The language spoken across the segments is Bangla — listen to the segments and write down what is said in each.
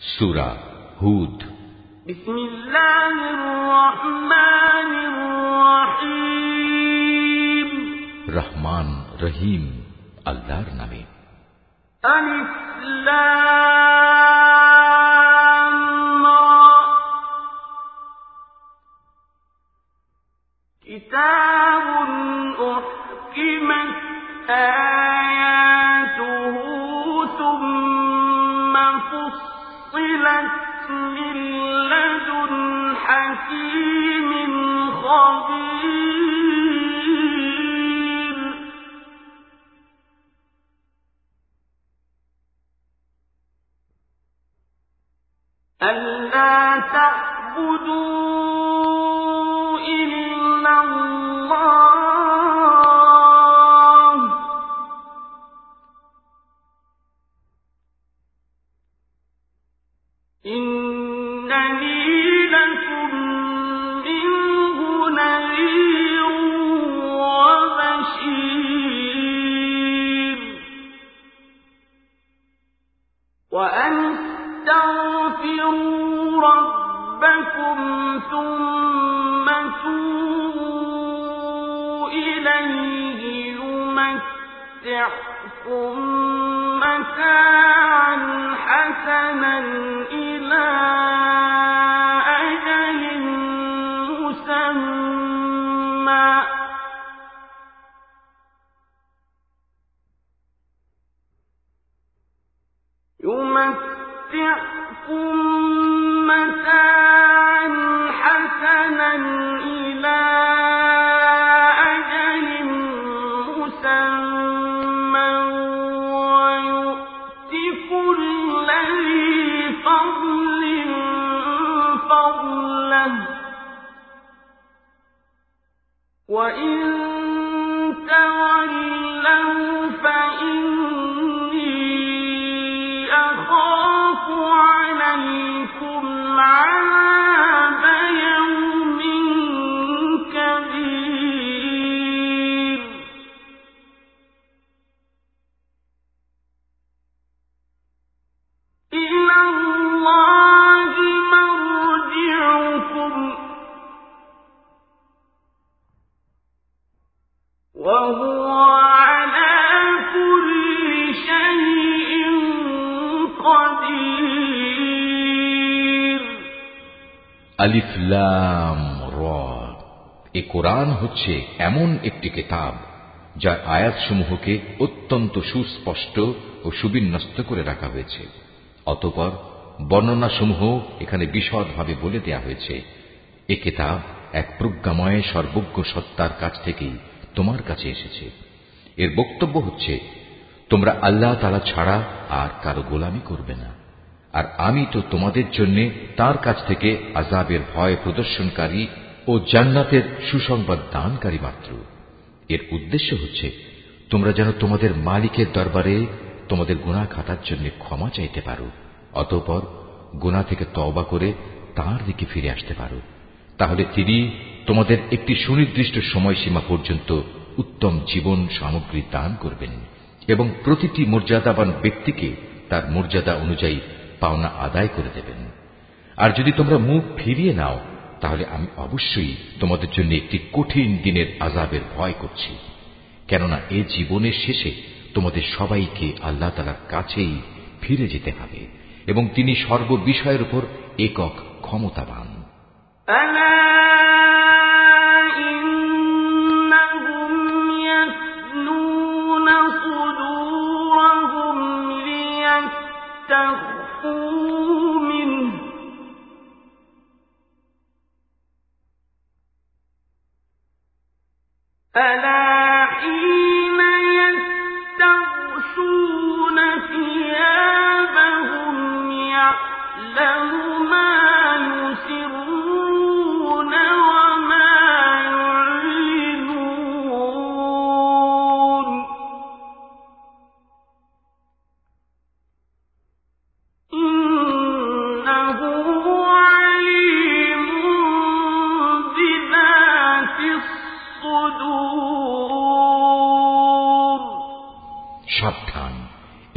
সুরা হুদ بسم الله الرحمن الرحيم রহমান রহিম আল্লাহর নামে ألف لام را كتاب أحكمت أن কোরআন হচ্ছে এমন একটি কিতাব, যার আয়াতসমূহকে অত্যন্ত সুস্পষ্ট ও সুবিন্যস্ত করে রাখা হয়েছে। অতপর, বর্ণনাসমূহ এখানে বিশদভাবে বলে দেয়া হয়েছে, এ কিতাব এক প্রজ্ঞাময় সর্বজ্ঞ সত্তার কাছ থেকেই তোমার কাছে এসেছে। এর বক্তব্য হচ্ছে, তোমরা আল্লাহ তালা ছাড়া আর কারও গোলামি করবে না। আর আমি তো তোমাদের জন্য তার কাছ থেকে আজাবের ভয় প্রদর্শনকারী ও জান্নাতের সুসংবাদ দানকারী মাত্র। এর উদ্দেশ্য হচ্ছে, তোমরা যেন তোমাদের মালিকের দরবারে তোমাদের গুণা খাটার জন্য ক্ষমা চাইতে পারো, অতঃপর গুণা থেকে তওবা করে তার দিকে ফিরে আসতে পারো। তাহলে তিনি তোমাদের একটি সুনির্দিষ্ট সময়সীমা পর্যন্ত উত্তম জীবন সামগ্রী দান করবেন এবং প্রতিটি মর্যাদাবান ব্যক্তিকে তার মর্যাদা অনুযায়ী পাওনা আদায় করে দেবেন। আর যদি তোমরা মুখ ফিরিয়ে নাও তাহলে আমি অবশ্যই তোমাদের জন্য একটি কঠিন দিনের আজাবের ভয় করছি। কেননা এ জীবনের শেষে তোমাদের সবাইকে আল্লাহ তালার কাছেই ফিরে যেতে হবে এবং তিনি সর্ববিষয়ের উপর একক ক্ষমতাবান। ألا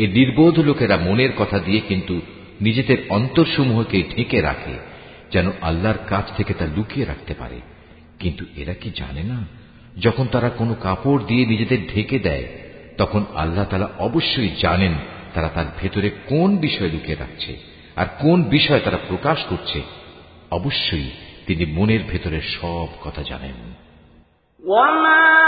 এ নির্বোধ লোকেরা মনের কথা দিয়ে কিন্তু নিজেদের অন্তরসমূহকে ঢেকে রাখে, যেন আল্লাহর কাছ থেকে তা লুকিয়ে রাখতে পারে। কিন্তু এরা কি জানে না? যখন তারা কোনো কাপড় দিয়ে নিজেদের ঢেকে দেয়, তখন আল্লাহ তালা অবশ্যই জানেন তারা তার ভেতরে কোন বিষয় লুকিয়ে রাখছে আর কোন বিষয় তারা প্রকাশ করছে। অবশ্যই তিনি মনের ভেতরে সব কথা জানেন। জমিনের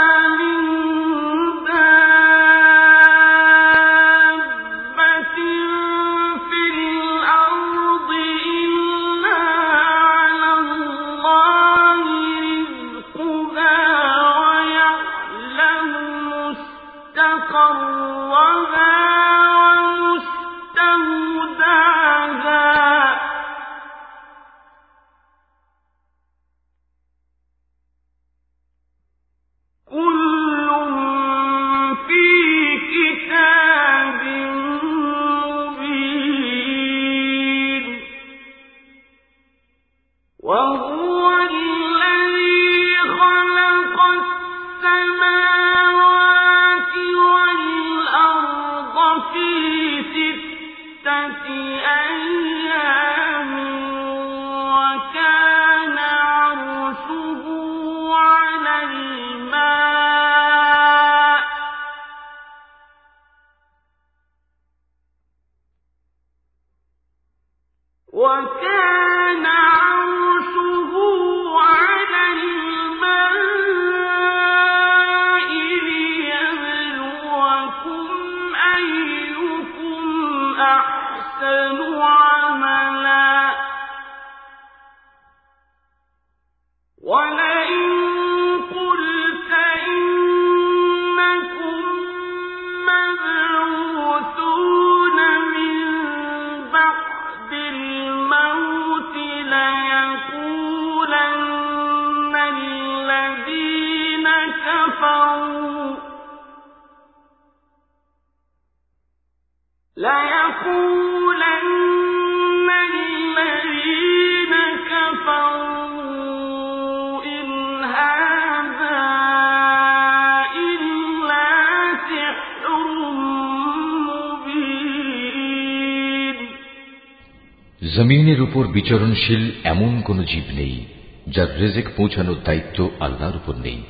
বিচরণশীল এমন কোন জীব নেই, যার রেজেক পৌঁছানোর দায়িত্ব আল্লাহর উপর নেই।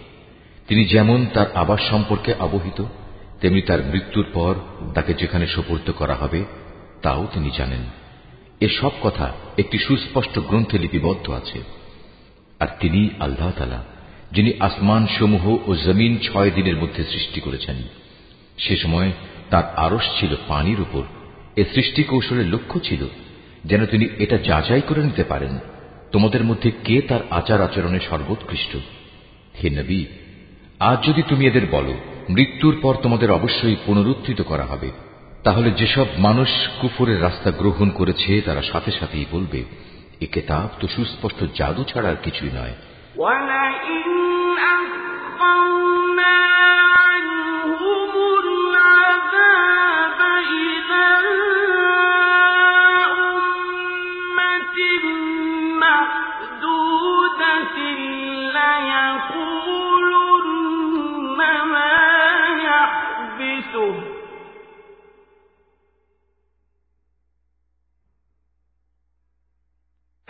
তিনি যেমন তার আবাস সম্পর্কে অবহিত, তেমনি তার মৃত্যুর পর তাকে যেখানে সোপর্দ করা হবে, তাও তিনি জানেন। এসব কথা একটি সুস্পষ্ট গ্রন্থে লিপিবদ্ধ আছে। আর তিনি আল্লাহ তালা যিনি আসমান সমূহ ও জমিন ছয় দিনের মধ্যে সৃষ্টি করেছেন। সে সময় তার আরস ছিল পানির উপর, এ সৃষ্টি কৌশলের লক্ষ্য ছিল যেন তিনি এটা যাচাই করে নিতে পারেন, তোমাদের মধ্যে কে তার আচার আচরণে সর্বোৎকৃষ্ট। হে নবী, আজ যদি তুমি এদের বলো, মৃত্যুর পর তোমাদের অবশ্যই পুনরুত্থিত করা হবে। তাহলে যেসব মানুষ কুফরের রাস্তা গ্রহণ করেছে, তারা সাথে সাথেই বলবে, এ কেতাব তো সুস্পষ্ট জাদু ছাড়া আর কিছুই নয়।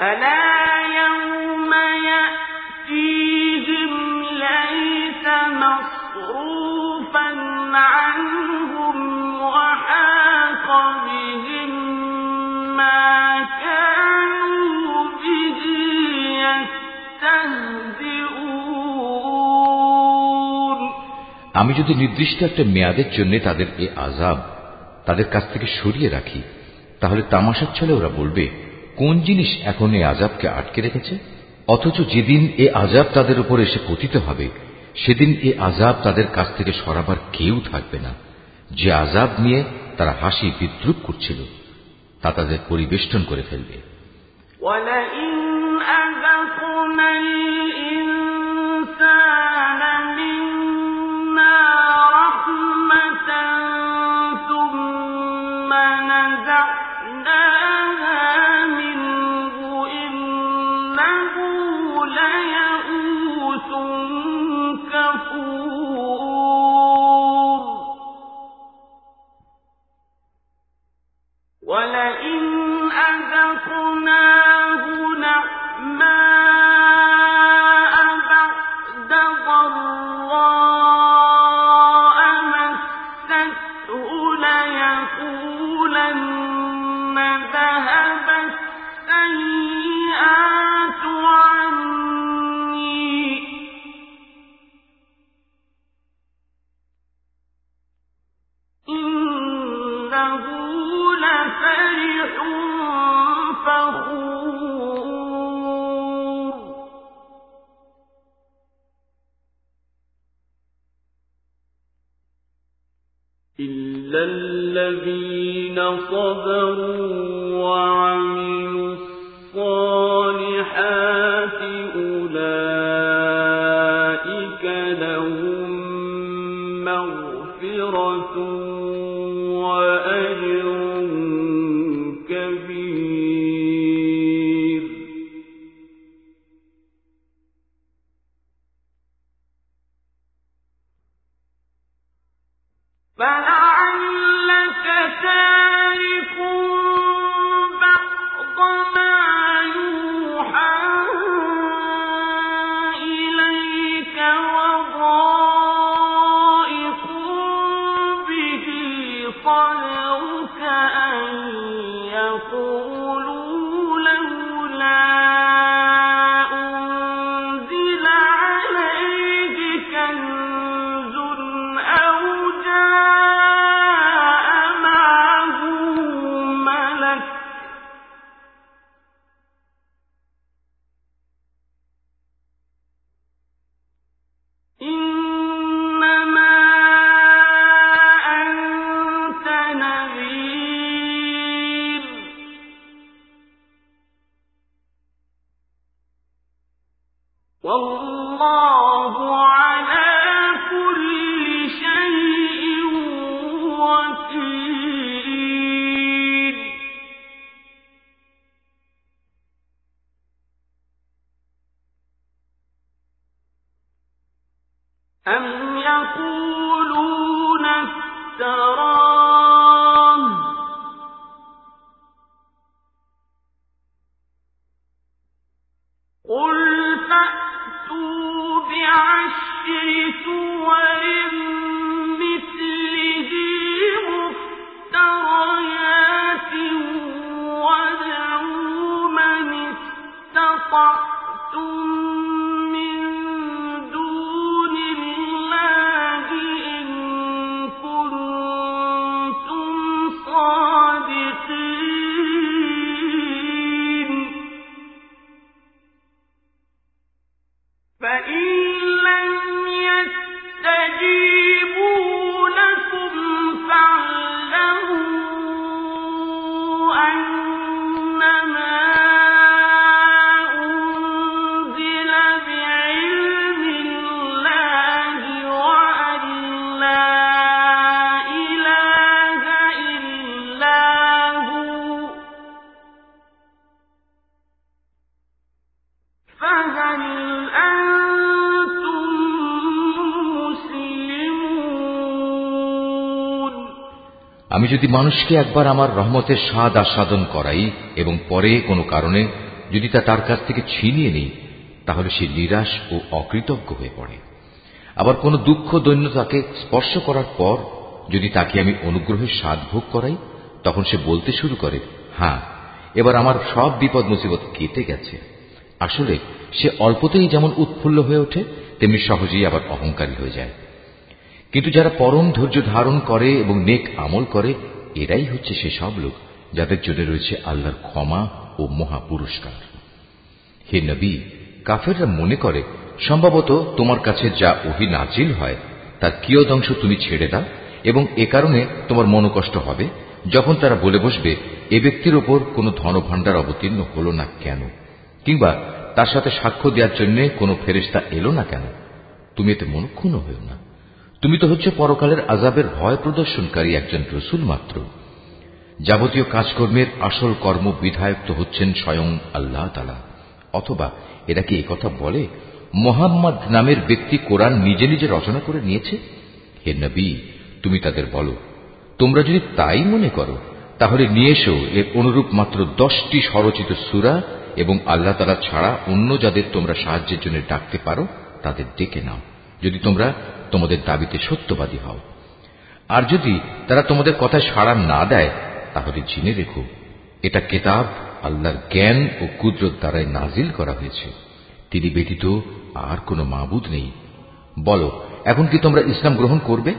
ألا يوم يأتيهم ليس مصروفا عنهم وحاق بهم ما كانوا به يستهزئون আমি যদি নির্দিষ্ট একটা মেয়াদের জন্য তাদের এ আজাব তাদের কাছ থেকে সরিয়ে রাখি তাহলে তামাশার ছলে ওরা বলবে কোন জিনিস এখন এই আজাবকে আটকে রেখেছে অথচ যেদিন এ আজাব তাদের উপর এসে পতিত হবে সেদিন এ আজাব তাদের কাছ থেকে সরাবার কেউ থাকবে না যে আজাব নিয়ে তারা হাসি বিদ্রুপ করছিল তা তাদের পরিবেষ্টন করে ফেলবে ولئن قدرك أن যদি মানুষকে একবার আমার রহমতের স্বাদ আস্বাদন করাই এবং পরে কোনো কারণে যদি তা তার কাছ থেকে ছিনিয়ে নিই, তাহলে সে নিরাশ ও অকৃতজ্ঞ হয়ে পড়ে। আবার কোনো দুঃখ দৈন্য তাকে স্পর্শ করার পর যদি তাকে আমি অনুগ্রহের স্বাদ ভোগ করাই, তখন সে বলতে শুরু করে হ্যাঁ এবার আমার সব বিপদ মুসিবত কেটে গেছে। আসলে সে অল্পতেই যেমন উৎফুল্ল হয়ে ওঠে, তেমনি সহজেই আবার অহংকারী হয়ে যায়। কিন্তু যারা পরম ধৈর্য ধারণ করে এবং নেক আমল করে, এরাই হচ্ছে সে সব লোক যাদের জন্য রয়েছে আল্লাহর ক্ষমা ও মহা পুরস্কার হে নবী, কাফেররা মনে করে, সম্ভবত তোমার কাছে যা ওহি নাজিল হয়, তার কিয়দংশ তুমি ছেড়ে দাও এবং এ কারণে তোমার মনোকষ্ট হবে, যখন তারা বলে বসবে, এ ব্যক্তির ওপর কোনো ধনভাণ্ডার অবতীর্ণ হল না কেন? কিংবা তার সাথে সাক্ষ্য দেওয়ার জন্য কোনো ফেরেস্তা এলো না কেন? তুমি এতে মনক্ষুণ্ণ হয়েও না। তুমি তো হচ্ছে পরকালের আজাবের ভয় প্রদর্শনকারী একজন রসুল মাত্র। যাবতীয় কাজকর্মের আসল কর্ম বিধায়ক তো হচ্ছেন স্বয়ং আল্লাহ তালা অথবা এরা কি কথা বলে, মোহাম্মদ নামের ব্যক্তি কোরআন নিজে নিজে রচনা করে নিয়েছে? হে নবী, তুমি তাদের বলো। তোমরা যদি তাই মনে করো, তাহলে নিয়ে এসো এর অনুরূপ মাত্র দশটি স্বরচিত সুরা এবং আল্লাহ তালা ছাড়া অন্য যাদের তোমরা সাহায্যের জন্য ডাকতে পারো, তাদের ডেকে নাও। যদি তোমরা তোমাদের দাবিতে সত্যবাদী হও। আর যদি তারা তোমাদের কথায় সাড়া না দেয়, তাহলে জেনে রেখো, এটা কেতাব আল্লাহর জ্ঞান ও কুদরত দ্বারাই নাজিল করা হয়েছে। তিনি ব্যতীত আর কোনো মাবুদ নেই। বলো, এখন কি তোমরা ইসলাম গ্রহণ করবে?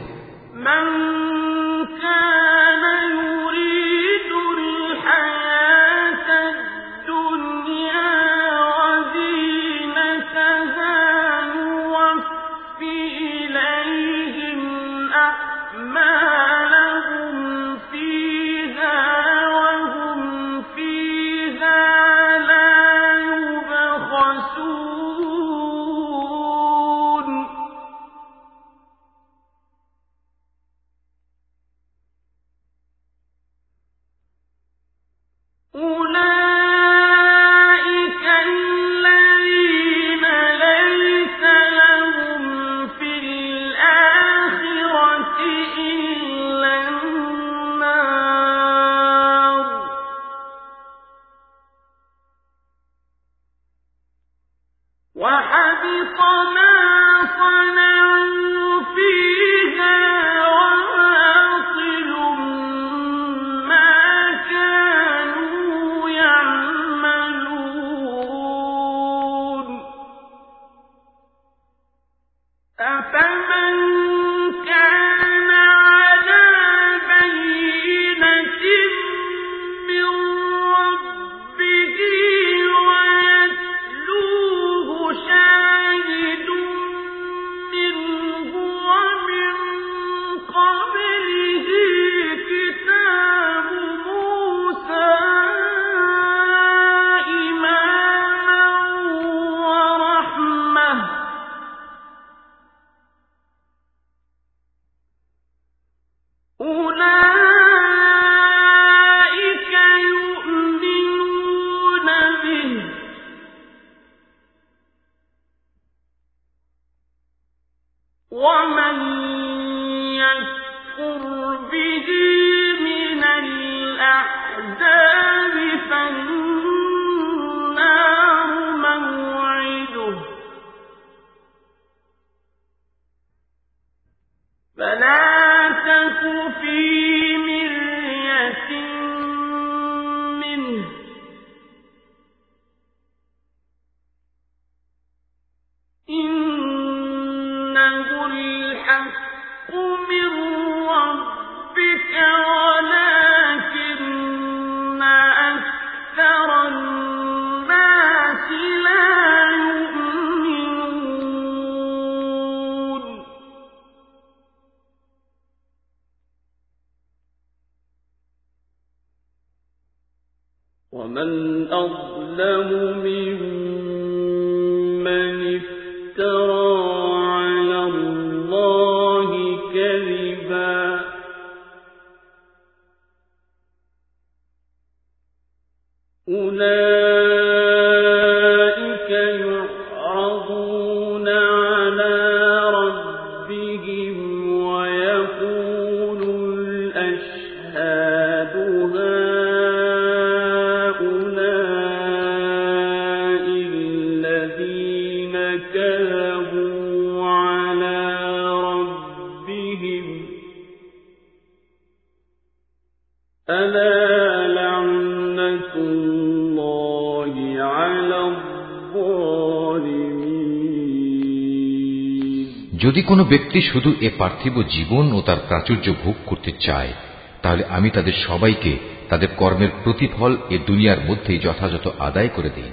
যদি কোনো ব্যক্তি শুধু এ পার্থিব জীবন ও তার প্রাচুর্য ভোগ করতে চায়, তাহলে আমি তাদের সবাইকে তাদের কর্মের প্রতিফল এ দুনিয়ার মধ্যেই যথাযথ আদায় করে দিই,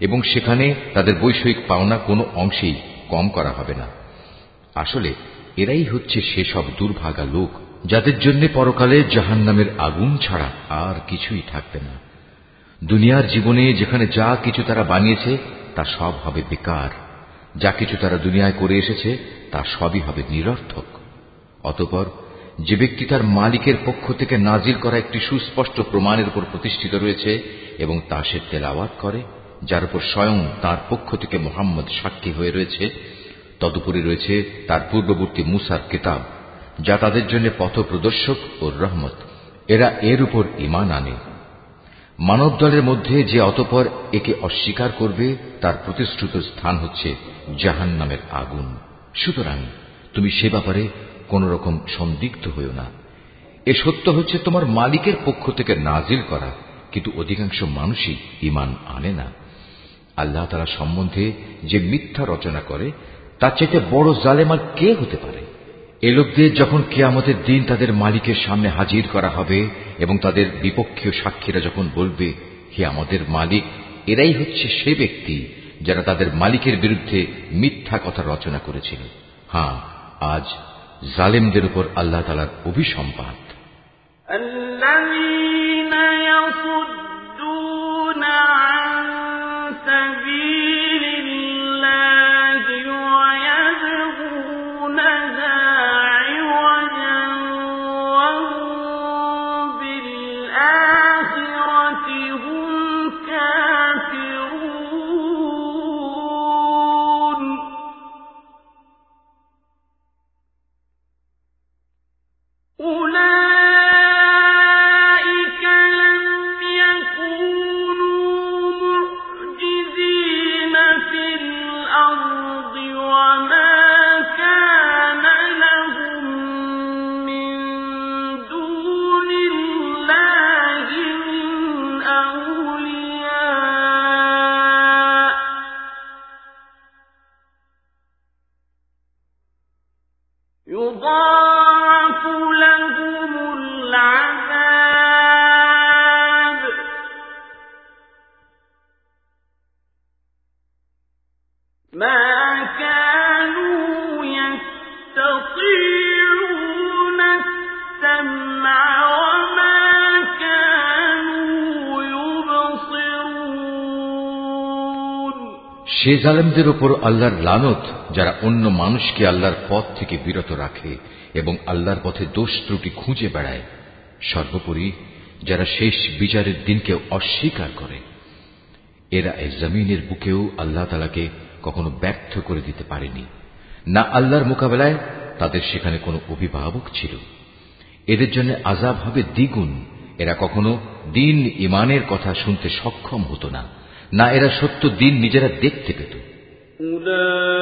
এবং সেখানে তাদের বৈষয়িক পাওনা কোনো অংশেই কম করা হবে না। আসলে এরাই হচ্ছে সেসব দুর্ভাগা লোক, যাদের জন্য পরকালে জাহান্নামের আগুন ছাড়া আর কিছুই থাকবে না। দুনিয়ার জীবনে যেখানে যা কিছু তারা বানিয়েছে, তা সব হবে বেকার। যা কিছু তারা দুনিয়ায় করে এসেছে, তা সবই হবে নিরর্থক। অতপর যে ব্যক্তি তার মালিকের পক্ষ থেকে নাজিল করা একটি সুস্পষ্ট প্রমাণের উপর প্রতিষ্ঠিত রয়েছে এবং তা সে তেলাওয়াত করে, যার উপর স্বয়ং তার পক্ষ থেকে মোহাম্মদ সাক্ষী হয়ে রয়েছে, তদুপরি রয়েছে তার পূর্ববর্তী মুসার কিতাব, যা তাদের জন্য পথ প্রদর্শক ও রহমত। এরা এর উপর ইমান আনে। মানব দলের মধ্যে যে অতপর একে অস্বীকার করবে, তার প্রতিশ্রুত স্থান হচ্ছে জাহান নামের আগুন। সুতরাং তুমি সে ব্যাপারে কোন রকম সন্দিগ্ধ হইও না। এ সত্য হচ্ছে তোমার মালিকের পক্ষ থেকে নাজিল করা, কিন্তু অধিকাংশ মানুষই ইমান আনে না। আল্লাহ তারা সম্বন্ধে যে মিথ্যা রচনা করে, তার চাইতে বড় জালেমাল কে হতে পারে? এ লোকদের যখন কেয়ামতের দিন তাদের মালিকের সামনে হাজির করা হবে এবং তাদের বিপক্ষীয় সাক্ষীরা যখন বলবে, হে আমাদের মালিক, এরাই হচ্ছে সে ব্যক্তি যারা তাদের মালিকের বিরুদ্ধে মিথ্যা কথা রচনা করেছিল হ্যাঁ আজ জালেমদের উপর আল্লাহ তালার অভিসম্পাদ الذين يصدون عن সে জালেমদের উপর আল্লাহর লানত, যারা অন্য মানুষকে আল্লাহর পথ থেকে বিরত রাখে এবং আল্লাহর পথে দোষ ত্রুটি খুঁজে বেড়ায়, সর্বোপরি যারা শেষ বিচারের দিনকে অস্বীকার করে। এরা এই জমিনের বুকেও আল্লাহ তালাকে কখনো ব্যর্থ করে দিতে পারেনি। না আল্লাহর মোকাবেলায় তাদের সেখানে কোনো অভিভাবক ছিল। এদের জন্য আজাব হবে দ্বিগুণ। এরা কখনো দিন ইমানের কথা শুনতে সক্ষম হতো না। না এরা সত্য দিন নিজেরা দেখতে পেত। উলা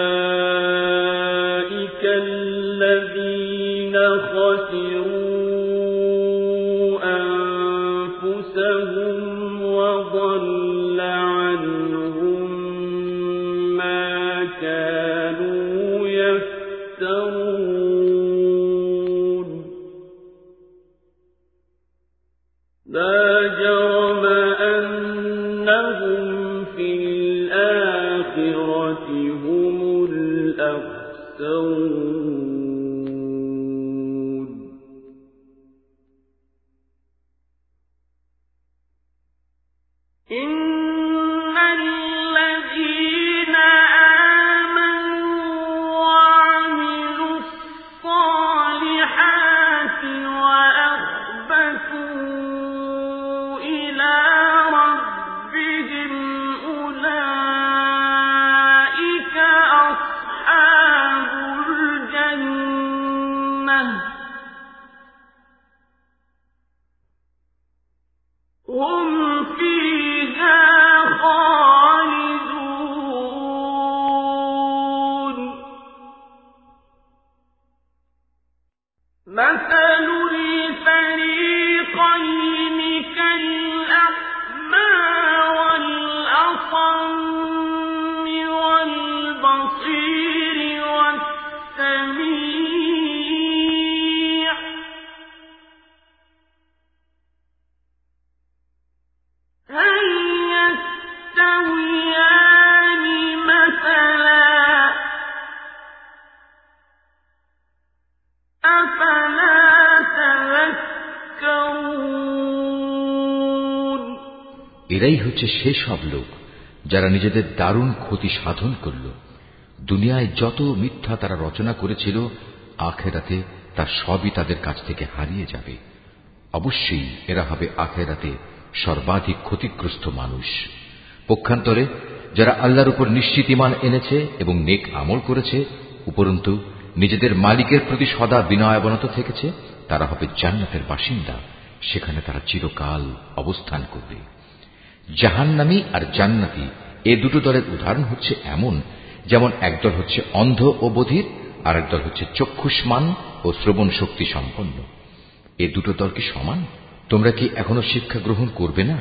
হচ্ছে সেসব লোক যারা নিজেদের দারুণ ক্ষতি সাধন করল। দুনিয়ায় যত মিথ্যা তারা রচনা করেছিল, আখেরাতে তার সবই তাদের কাছ থেকে হারিয়ে যাবে। অবশ্যই এরা হবে আখেরাতে সর্বাধিক ক্ষতিগ্রস্ত মানুষ। পক্ষান্তরে, যারা আল্লাহর উপর নিশ্চিত ইমান এনেছে এবং নেক আমল করেছে, উপরন্তু নিজেদের মালিকের প্রতি সদা বিনয়াবনত থেকেছে, তারা হবে জান্নাতের বাসিন্দা, সেখানে তারা চিরকাল অবস্থান করবে। জাহান্নামী আর জান্নাতি। এ দুটো দলের উদাহরণ হচ্ছে এমন, যেমন একদল হচ্ছে অন্ধ ও বধির, আর একদল হচ্ছে চক্ষুষ্মান ও শ্রবণ শক্তি সম্পন্ন। এ দুটো দল কি সমান? তোমরা কি এখনও শিক্ষা গ্রহণ করবে না?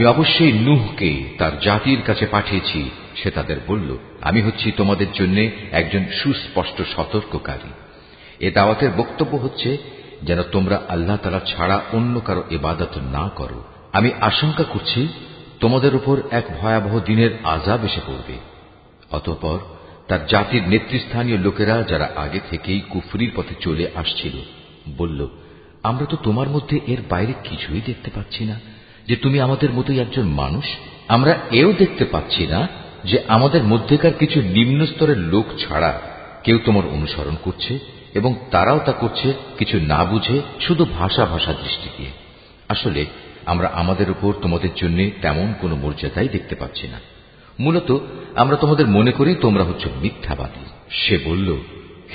আমি অবশ্যই নুহকে তার জাতির কাছে পাঠিয়েছি। সে তাদের বলল, আমি হচ্ছি তোমাদের জন্য একজন সুস্পষ্ট সতর্ককারী। এ দাওয়াতের বক্তব্য হচ্ছে, যেন তোমরা আল্লাহ তালা ছাড়া অন্য কারও ইবাদত না করো। আমি আশঙ্কা করছি, তোমাদের উপর এক ভয়াবহ দিনের আজাব এসে পড়বে। অতঃপর তার জাতির নেতৃস্থানীয় লোকেরা যারা আগে থেকেই কুফরির পথে চলে আসছিল, বলল, আমরা তো তোমার মধ্যে এর বাইরে কিছুই দেখতে পাচ্ছি না। যে তুমি আমাদের মতোই একজন মানুষ, আমরা এও দেখতে পাচ্ছি না যে আমাদের মধ্যেকার কিছু নিম্ন স্তরের লোক ছাড়া কেউ তোমার অনুসরণ করছে এবং তারাও তা করছে কিছু না বুঝে শুধু ভাষা ভাষা দৃষ্টি দিয়ে। আসলে, আমরা আমাদের উপর তোমাদের জন্য তেমন কোনো মর্যাদাই দেখতে পাচ্ছি না। মূলত, আমরা তোমাদের মনে করি তোমরা হচ্ছে মিথ্যাবাদী। সে বলল,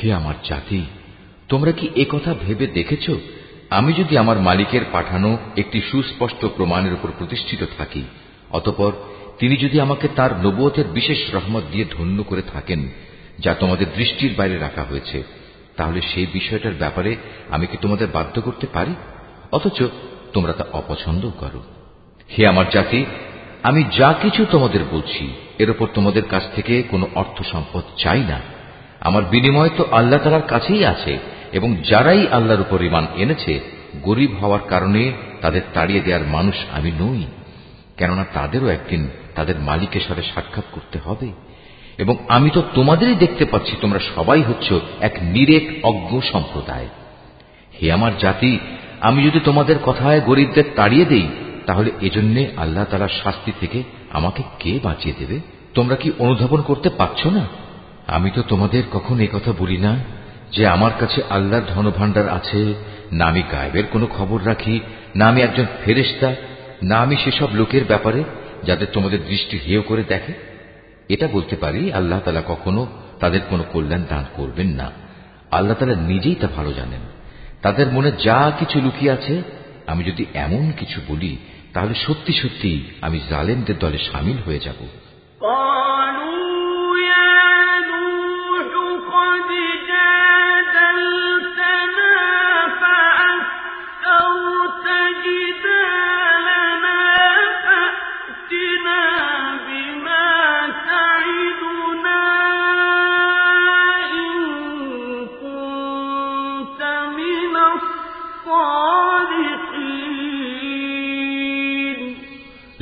হে আমার জাতি, তোমরা কি কথা ভেবে দেখেছ? আমি যদি আমার মালিকের পাঠানো একটি সুস্পষ্ট প্রমাণের উপর প্রতিষ্ঠিত থাকি, অতপর তিনি যদি আমাকে তার নবুয়তের বিশেষ রহমত দিয়ে ধন্য করে থাকেন, যা তোমাদের দৃষ্টির বাইরে রাখা হয়েছে, তাহলে সেই বিষয়টার ব্যাপারে আমি কি তোমাদের বাধ্য করতে পারি? অথচ তোমরা তা অপছন্দ করো। হে আমার জাতি, আমি যা কিছু তোমাদের বলছি, এর উপর তোমাদের কাছ থেকে কোনো অর্থ সম্পদ চাই না। আমার বিনিময় তো আল্লাহ তালার কাছেই আছে। এবং যারাই আল্লাহর উপর ইমান এনেছে, গরিব হওয়ার কারণে তাদের তাড়িয়ে দেওয়ার মানুষ আমি নই। কেননা তাদেরও একদিন তাদের মালিকের সাথে সাক্ষাৎ করতে হবে। এবং আমি তো তোমাদেরই দেখতে পাচ্ছি, তোমরা সবাই হচ্ছ এক নিরেক অজ্ঞ সম্প্রদায়। হে আমার জাতি, আমি যদি তোমাদের কথায় গরিবদের তাড়িয়ে দেই, তাহলে এজন্যে আল্লাহ তালার শাস্তি থেকে আমাকে কে বাঁচিয়ে দেবে? তোমরা কি অনুধাবন করতে পারছ না? আমি তো তোমাদের কখন কথা বলি না যে আমার কাছে আল্লাহর ধনভাণ্ডার আছে, না আমি গায়েবের কোনো খবর রাখি, না আমি একজন ফেরেস্তা না আমি সেসব লোকের ব্যাপারে যাদের তোমাদের দৃষ্টি হেয় করে দেখে। এটা বলতে পারি, আল্লাহ তালা কখনো তাদের কোনো কল্যাণ দান করবেন না। আল্লাহ তালা নিজেই তা ভালো জানেন। তাদের মনে যা কিছু লুকিয়ে আছে, আমি যদি এমন কিছু বলি, তাহলে সত্যি সত্যি আমি জালেমদের দলে সামিল হয়ে যাব।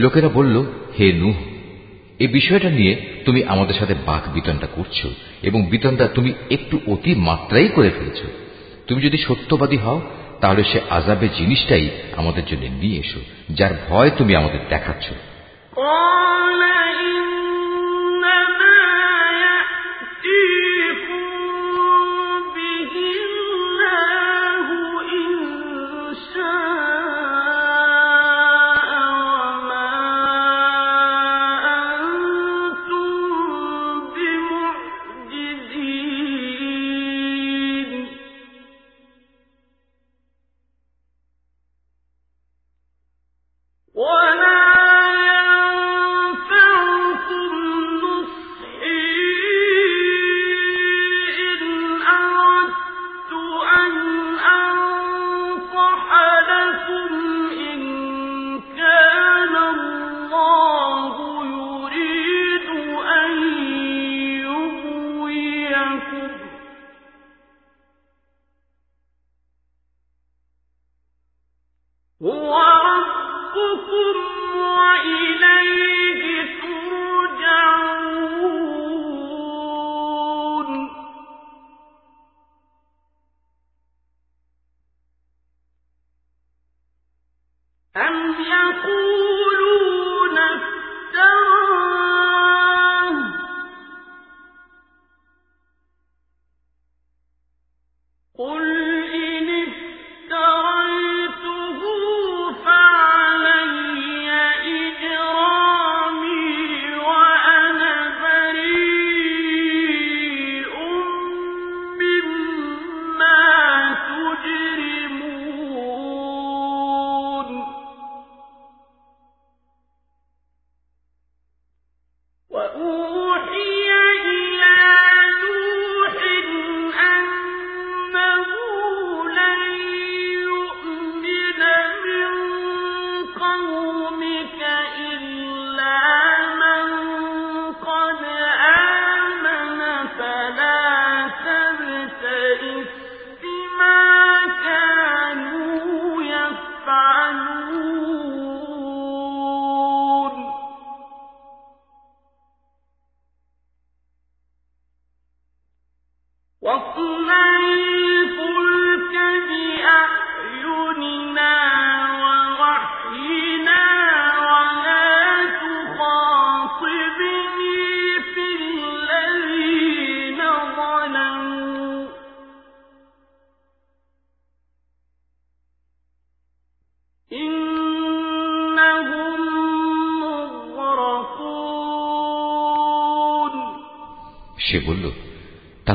লোকেরা বলল, হে নুহ এই বিষয়টা নিয়ে তুমি আমাদের সাথে বাক বিতনটা করছ এবং বিতনটা তুমি একটু অতি মাত্রাই করে ফেলছ। তুমি যদি সত্যবাদী হও, তাহলে সে আজাবে জিনিসটাই আমাদের জন্য নিয়ে এসো, যার ভয় তুমি আমাদের দেখাচ্ছ। সে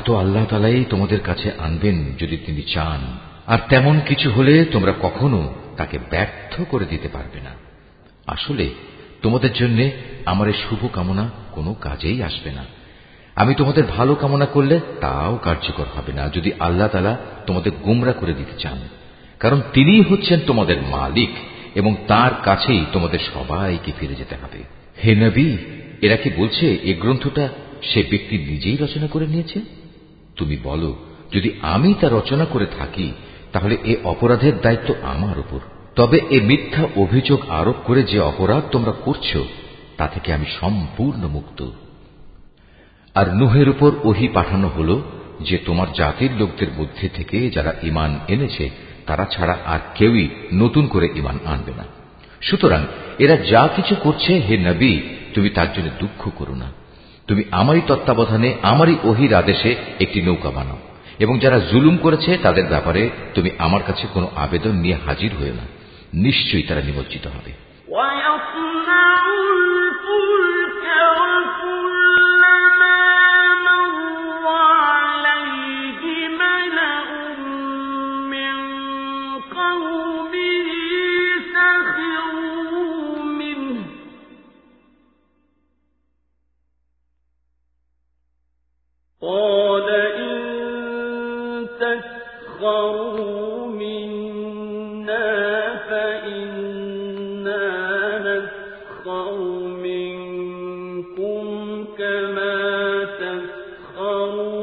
তা আল্লাহ তালাই তোমাদের কাছে আনবেন যদি তিনি চান। আর তেমন কিছু হলে তোমরা কখনো তাকে ব্যর্থ করে দিতে পারবে না। আসলে তোমাদের জন্য আমার এই শুভ কামনা কোনো কাজেই আসবে না। আমি তোমাদের ভালো কামনা করলে তাও কার্যকর হবে না যদি আল্লাহ তালা তোমাদের গুমরা করে দিতে চান। কারণ তিনিই হচ্ছেন তোমাদের মালিক এবং তার কাছেই তোমাদের সবাইকে ফিরে যেতে হবে। হে নবী, এরা কি বলছে এ গ্রন্থটা সে ব্যক্তি নিজেই রচনা করে নিয়েছে? তুমি বলো, যদি আমি তা রচনা করে থাকি, তাহলে এ অপরাধের দায়িত্ব আমার উপর। তবে এ মিথ্যা অভিযোগ আরোপ করে যে অপরাধ তোমরা করছ, তা থেকে আমি সম্পূর্ণ মুক্ত। আর নুহের উপর ওহি পাঠানো হল যে তোমার জাতির লোকদের মধ্যে থেকে যারা ইমান এনেছে, তারা ছাড়া আর কেউই নতুন করে ইমান আনবে না। সুতরাং এরা যা কিছু করছে, হে নবী, তুমি তার জন্য দুঃখ করো না। তুমি আমারই তত্ত্বাবধানে আমারই ওহির আদেশে একটি নৌকা বানাও এবং যারা জুলুম করেছে তাদের ব্যাপারে তুমি আমার কাছে কোনো আবেদন নিয়ে হাজির হয়ে না নিশ্চয়ই তারা নিমজ্জিত হবে ويصنع الفلك قال إن تسخروا منا فإنا نسخر منكم كما تسخرون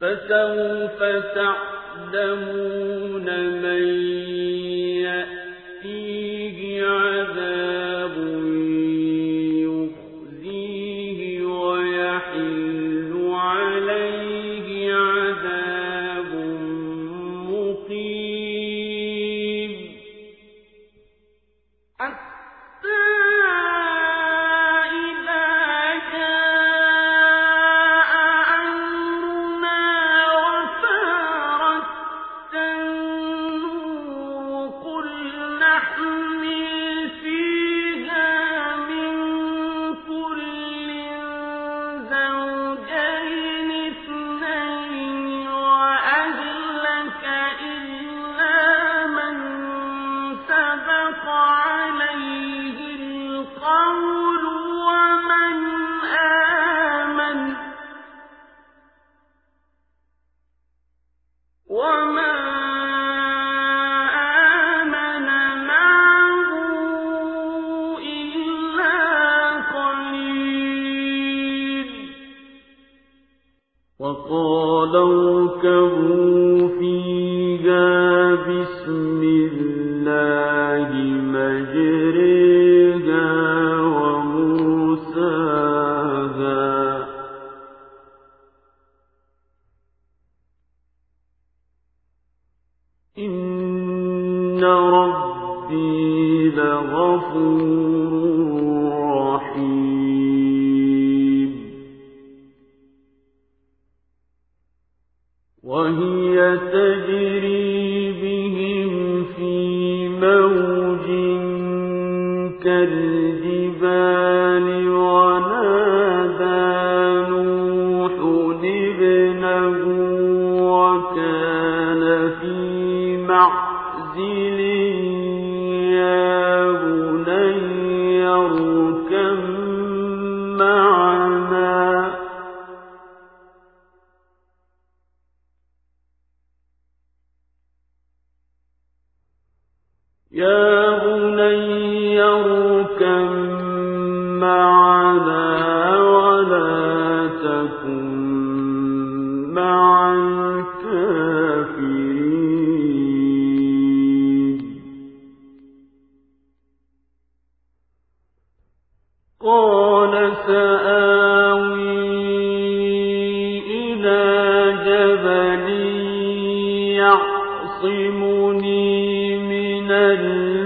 فسوف تعلمون من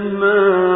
مَا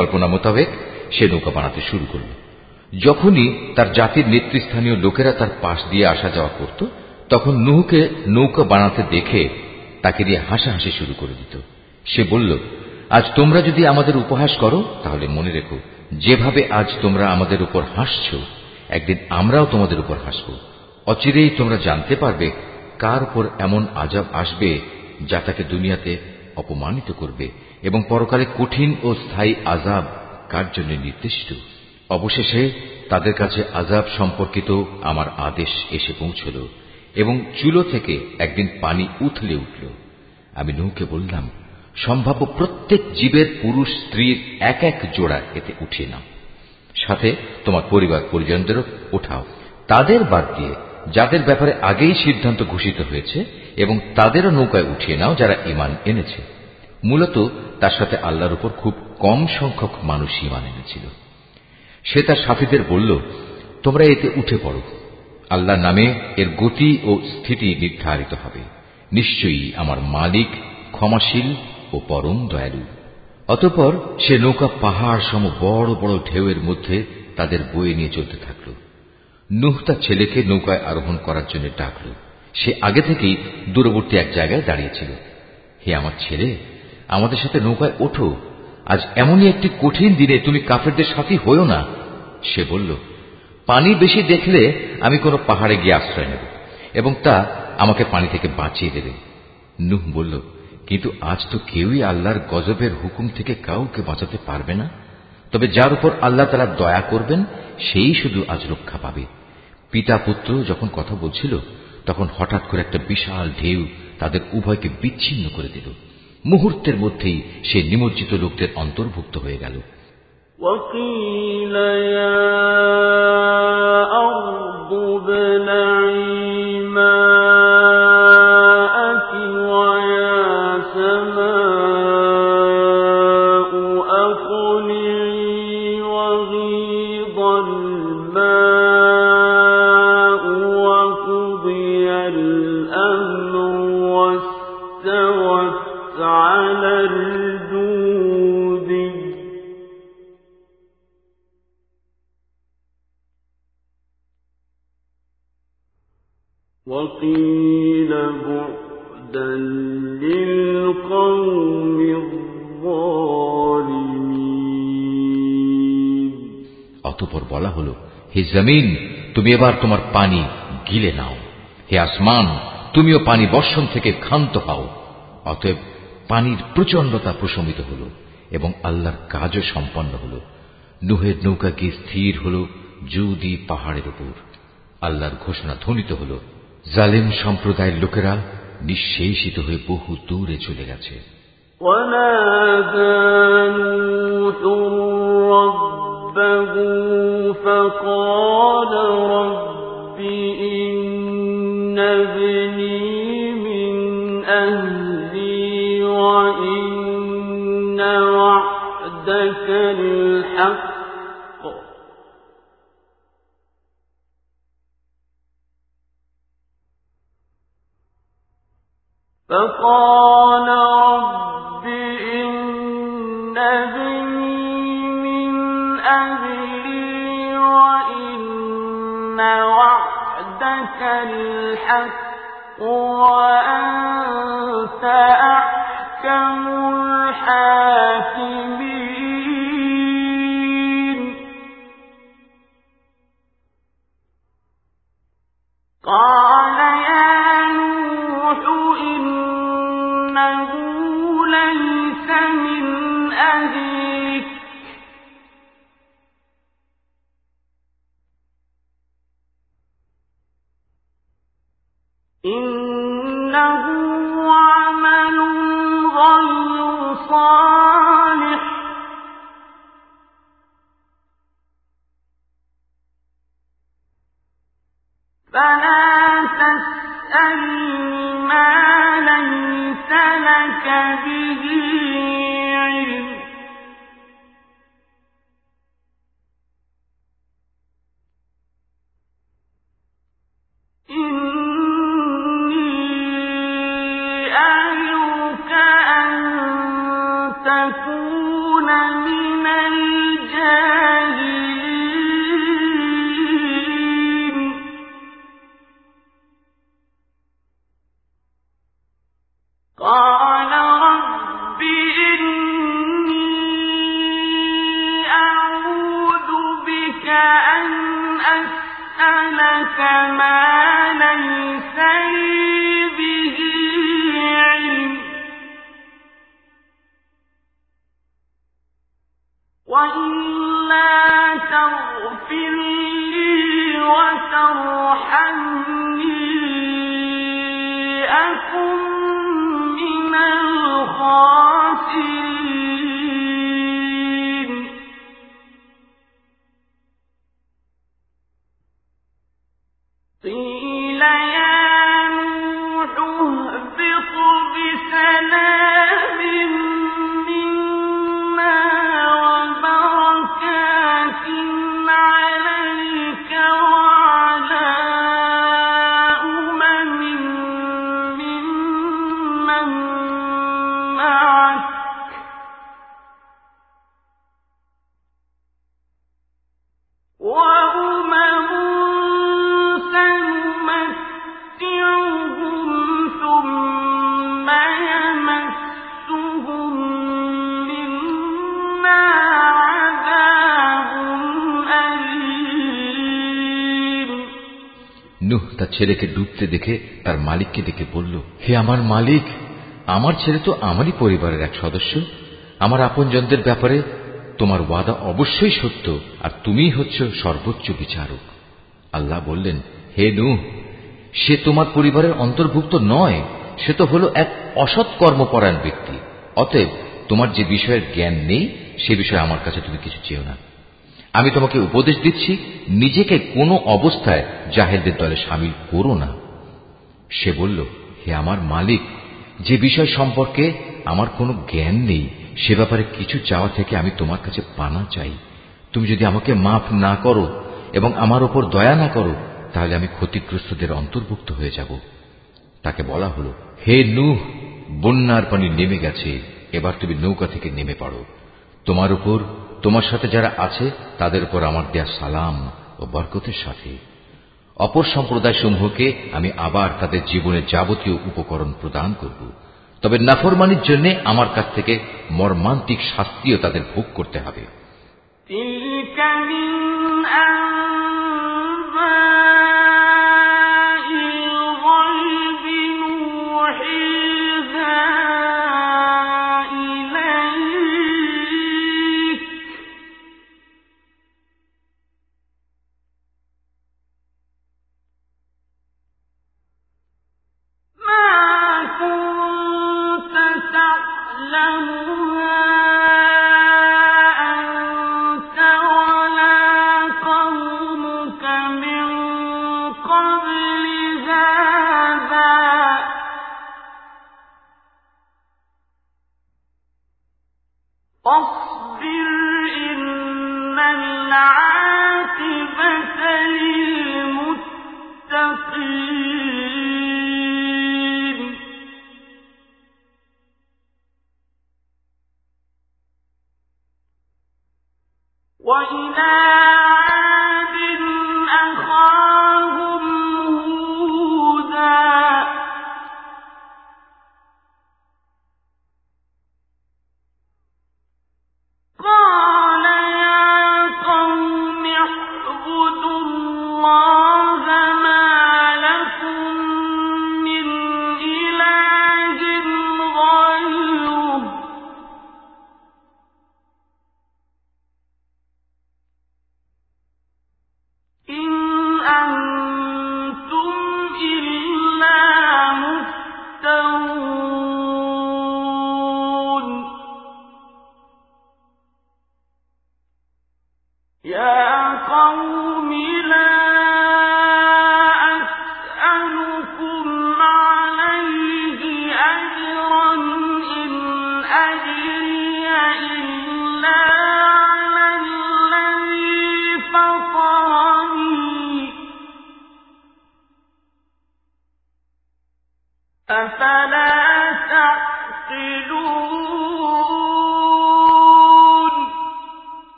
পরিকল্পনা মোতাবেক সে নৌকা বানাতে শুরু করল। যখনই তার জাতির নেতৃস্থানীয় লোকেরা তার পাশ দিয়ে আসা যাওয়া করত, তখন নুহকে নৌকা বানাতে দেখে তাকে দিয়ে হাসাহাসি শুরু করে দিত। সে বলল, আজ তোমরা যদি আমাদের উপহাস করো, তাহলে মনে রেখো, যেভাবে আজ তোমরা আমাদের উপর হাসছ, একদিন আমরাও তোমাদের উপর হাসব। অচিরেই তোমরা জানতে পারবে কার উপর এমন আজাব আসবে, যা তাকে দুনিয়াতে অপমানিত করবে। এবং পরকালে কঠিন ও স্থায়ী আজাব কার জন্য নির্দিষ্ট? অবশেষে তাদের কাছে আজাব সম্পর্কিত আমার আদেশ এসে পৌঁছল এবং চুলো থেকে একদিন পানি উথলে উঠল। আমি নৌকে বললাম, সম্ভাব্য প্রত্যেক জীবের পুরুষ স্ত্রীর এক এক জোড়া এতে উঠিয়ে নাও। সাথে তোমার পরিবার পরিজনদেরও ওঠাও। তাদের বাদ দিয়ে যাদের ব্যাপারে আগেই সিদ্ধান্ত ঘোষিত হয়েছে এবং তাদেরও নৌকায় উঠিয়ে নাও যারা ইমান এনেছে। মূলত তার সাথে আল্লাহর উপর খুব কম সংখ্যক মানুষ ইমান এনেছিল। সে তার সাথীদের বলল, তোমরা এতে উঠে পড়ো। আল্লাহ নামে এর গতি ও স্থিতি নির্ধারিত হবে। নিশ্চয়ই আমার মালিক ক্ষমাশীল ও পরম দয়ালু। অতপর সে নৌকা পাহাড় সম বড় বড় ঢেউয়ের মধ্যে তাদের বয়ে নিয়ে চলতে থাকল। নুহ তার ছেলেকে নৌকায় আরোহণ করার জন্য ডাকল। সে আগে থেকেই দূরবর্তী এক জায়গায় দাঁড়িয়েছিল হে আমার ছেলে আমাদের সাথে নৌকায় ওঠো। আজ এমনই একটি কঠিন দিনে তুমি কাফেরদের সাথী হইও না, সে বলল। পানি বেশি দেখলে আমি কোনো পাহাড়ে গিয়ে আশ্রয় নেব এবং তা আমাকে পানি থেকে বাঁচিয়ে দেবে। নুহ বলল, কিন্তু আজ তো কেউই আল্লাহর গজবের হুকুম থেকে কাউকে বাঁচাতে পারবে না। তবে যার উপর আল্লাহ তারা দয়া করবেন, সেই শুধু আজ রক্ষা পাবে। পিতা পুত্র যখন কথা বলছিল, তখন হঠাৎ করে একটা বিশাল ঢেউ তাদের উভয়কে বিচ্ছিন্ন করে দিল। মুহূর্তের মধ্যেই সে নিমজ্জিত লোকদের অন্তর্ভুক্ত হয়ে গেল وقيل يا أرض ابلعي হে জমিন তুমি এবার তোমার পানি গিলে নাও হে আসমান তুমিও পানি বর্ষণ থেকে ক্ষান্ত হও অতএব পানির প্রচণ্ডতা প্রশমিত হল এবং আল্লাহর কাজও সম্পন্ন হল নুহের নৌকা গিয়ে স্থির হল জুদি পাহাড়ের উপর আল্লাহর ঘোষণা ধ্বনিত হল জালেম সম্প্রদায়ের লোকেরা নিঃশেষিত হয়ে বহু দূরে চলে গেছে ونادى نوح ربه فقال رب إن ابني من أهلي وإن وعدك فقال ছেলেকে ডুবতে দেখে তার মালিককে ডেকে বলল, হে আমার মালিক, আমার ছেলে তো আমারই পরিবারের এক সদস্য। আমার আপনজনদের ব্যাপারে তোমার ওয়াদা অবশ্যই সত্য, আর তুমিই হচ্ছ সর্বোচ্চ বিচারক। আল্লাহ বললেন, হে নু সে তোমার পরিবারের অন্তর্ভুক্ত নয়, সে তো হল এক অসৎ কর্মপরায়ণ ব্যক্তি। অতএব তোমার যে বিষয়ের জ্ঞান নেই, সে বিষয়ে আমার কাছে তুমি কিছু চেও না। আমি তোমাকে উপদেশ দিচ্ছি, নিজেকে কোনো অবস্থায় জাহেদদের দলে সামিল করো না। সে বলল, হে আমার মালিক, যে বিষয় সম্পর্কে আমার কোনো জ্ঞান নেই, সে ব্যাপারে কিছু চাওয়া থেকে আমি তোমার কাছে পানা চাই। তুমি যদি আমাকে মাফ না করো এবং আমার ওপর দয়া না করো, তাহলে আমি ক্ষতিগ্রস্তদের অন্তর্ভুক্ত হয়ে যাব। তাকে বলা হল, হে নুহ, বন্যার পানি নেমে গেছে, এবার তুমি নৌকা থেকে নেমে পড়ো। তোমার উপর তোমার সাথে যারা আছে, তাদের উপর আমার দেয়া সালাম ও বরকতের সাথে। অপর সম্প্রদায় সমূহকে আমি আবার তাদের জীবনে যাবতীয় উপকরণ প্রদান করব। তবে নাফরমানির জন্য আমার কাছ থেকে মর্মান্তিক শাস্তিও তাদের ভোগ করতে হবে।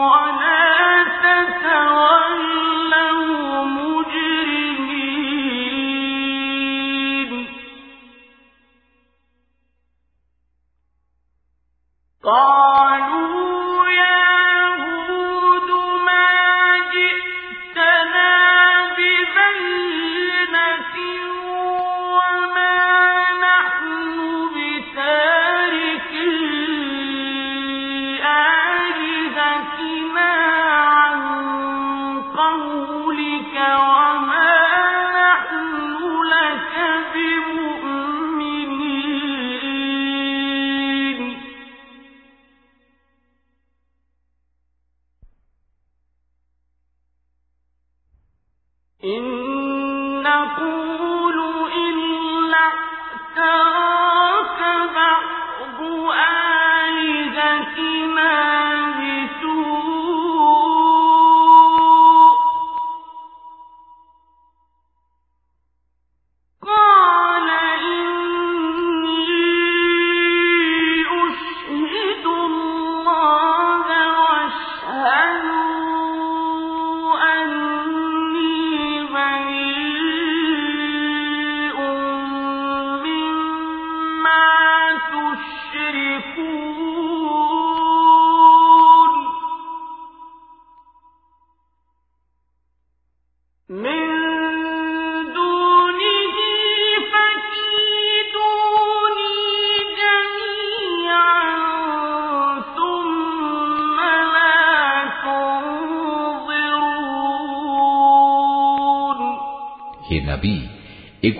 ولا تتولوا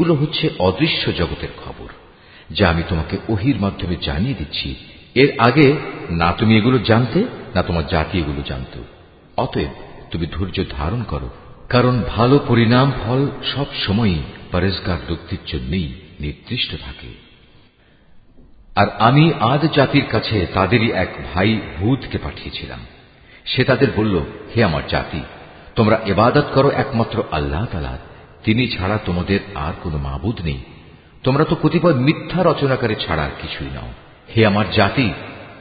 এগুলো হচ্ছে অদৃশ্য জগতের খবর, যা আমি তোমাকে ওহির মাধ্যমে জানিয়ে দিচ্ছি। এর আগে না তুমি এগুলো জানতে, না তোমার জাতি এগুলো জানত। অতএব তুমি ধৈর্য ধারণ করো, কারণ ভালো পরিণাম ফল সব সময়ই পরেজগার ব্যক্তির জন্যই নির্দিষ্ট থাকে। আর আমি আদ জাতির কাছে তাদেরই এক ভাই ভূতকে পাঠিয়েছিলাম। সে তাদের বলল, হে আমার জাতি, তোমরা এবাদত করো একমাত্র আল্লাহ তালার তিনি ছাড়া তোমাদের আর কোন মাবুদ নেই। তোমরা তো কতিপয় মিথ্যা রচনাকারী ছাড়া কিছুই নাও। হে আমার জাতি,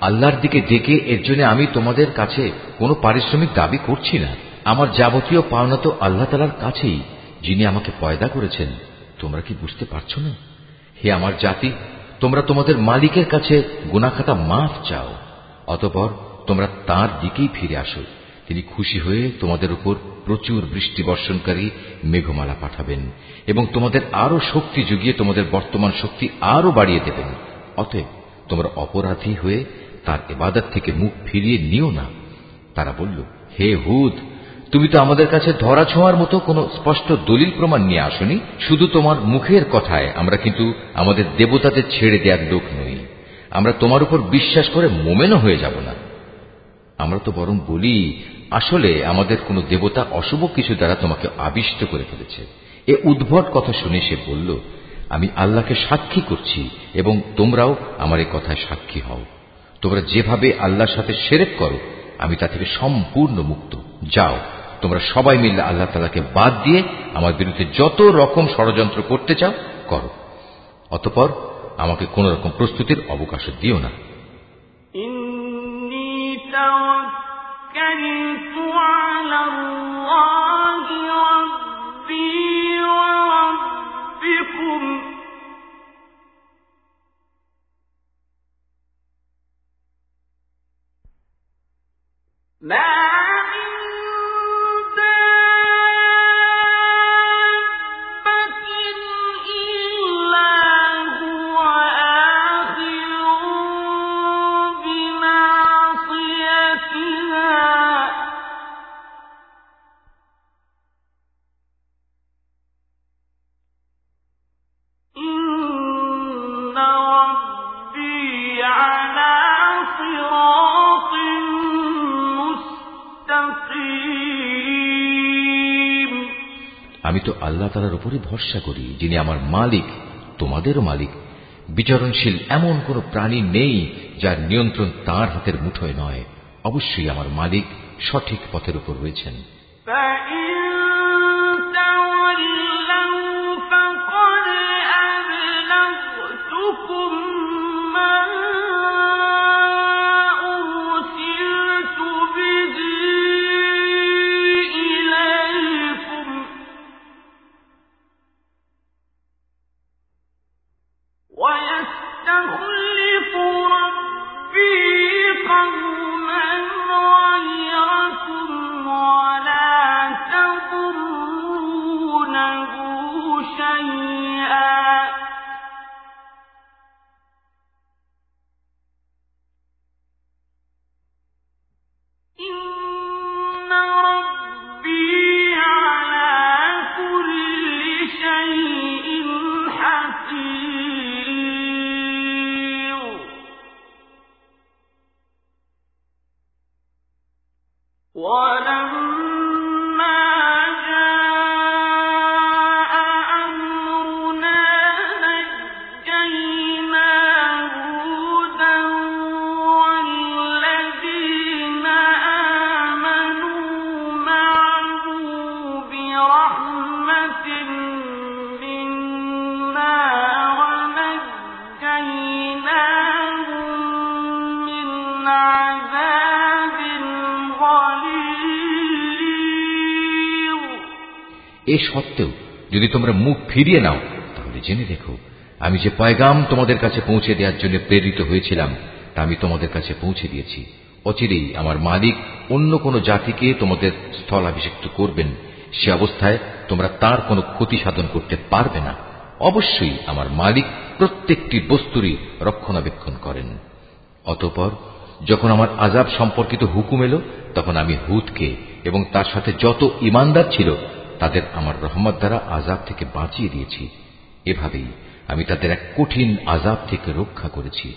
আল্লাহর দিকে ডেকে এর জন্য আমি তোমাদের কাছে কোনো পারিশ্রমিক দাবি করছি না। আমার যাবতীয় পাওনা তো আল্লাহ তালার কাছেই, যিনি আমাকে পয়দা করেছেন। তোমরা কি বুঝতে পারছ না? হে আমার জাতি, তোমরা তোমাদের মালিকের কাছে গুনাখাতা মাফ চাও, অতপর তোমরা তার দিকেই ফিরে আসো। তিনি খুশি হয়ে তোমাদের উপর প্রচুর বৃষ্টি বর্ষণকারী মেঘমালা পাঠাবেন এবং তোমাদের আরও শক্তি যুগিয়ে তোমাদের বর্তমান শক্তি আরও বাড়িয়ে দেবেন। অতএব তোমরা অপরাধী হয়ে তার এবাদত থেকে মুখ ফিরিয়ে নিও না। তারা বলল, হে হুদ, তুমি তো আমাদের কাছে ধরা ছোঁয়ার মতো কোনো স্পষ্ট দলিল প্রমাণ নিয়ে আসনি। শুধু তোমার মুখের কথায় আমরা কিন্তু আমাদের দেবতাদের ছেড়ে দেওয়ার লোক নই। আমরা তোমার উপর বিশ্বাস করে মোমেনও হয়ে যাব না। আমরা তো বরং বলি আসলে আমাদের কোন দেবতা অশুভ কিছু দ্বারা তোমাকে আবিষ্ট করে ফেলেছে। এ উদ্ভট কথা শুনে সে বলল, আমি আল্লাহকে সাক্ষী করছি এবং তোমরাও আমার এই কথায় সাক্ষী হও। তোমরা যেভাবে আল্লাহর সাথে সেরেক করো, আমি তা থেকে সম্পূর্ণ মুক্ত। যাও, তোমরা সবাই মিলে আল্লাহ তালাকে বাদ দিয়ে আমার বিরুদ্ধে যত রকম ষড়যন্ত্র করতে চাও, করো। অতপর আমাকে কোন রকম প্রস্তুতির অবকাশ দিও না। على الله উপরই ভরসা করি যিনি আমার মালিক তোমাদেরও মালিক। বিচরণশীল এমন কোন প্রাণী নেই যার নিয়ন্ত্রণ তার হাতের মুঠোয় নয়। অবশ্যই আমার মালিক সঠিক পথের উপর রয়েছেন। সত্ত্বেও যদি তোমরা মুখ ফিরিয়ে নাও, তাহলে জেনে রেখো আমি যে পয়গাম তোমাদের কাছে পৌঁছে দেওয়ার জন্য প্রেরিত হয়েছিলাম, তা আমি তোমাদের কাছে পৌঁছে দিয়েছি। অচিরেই আমার মালিক অন্য কোন জাতিকে তোমাদের স্থলাভিষিক্ত করবেন। সে অবস্থায় তোমরা তার কোনো ক্ষতি সাধন করতে পারবে না। অবশ্যই আমার মালিক প্রত্যেকটি বস্তুরই রক্ষণাবেক্ষণ করেন। অতপর যখন আমার আজাব সম্পর্কিত হুকুম এলো, তখন আমি হুদকে এবং তার সাথে যত ইমানদার ছিল তাদের আমার রহমত দ্বারা আজাব থেকে বাঁচিয়ে দিয়েছি। এভাবেই আমি তাদের এক কঠিন আজাব থেকে রক্ষা করেছি।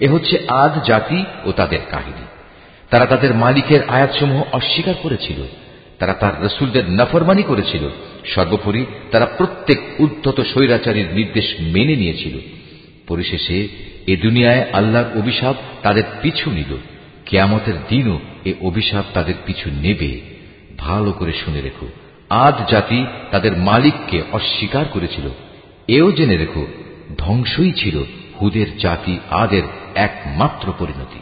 এ হচ্ছে আদ জাতি ও তাদের কাহিনী। তারা তাদের মালিকের আয়াতসমূহ অস্বীকার করেছিল। তারা তার রসুলদের নফরমানি করেছিল। সর্বোপরি তারা প্রত্যেক উদ্ধত স্বৈরাচারীর নির্দেশ মেনে নিয়েছিল। পরিশেষে এ দুনিয়ায় আল্লাহর অভিশাপ তাদের পিছু নিল। কেয়ামতের দিনও এ অভিশাপ তাদের পিছু নেবে। ভালো করে শুনে রেখো আদ জাতি তাদের মালিককে অস্বীকার করেছিল। এও জেনে রেখো, ধ্বংসই ছিল হুদের জাতি আদের একমাত্র পরিণতি।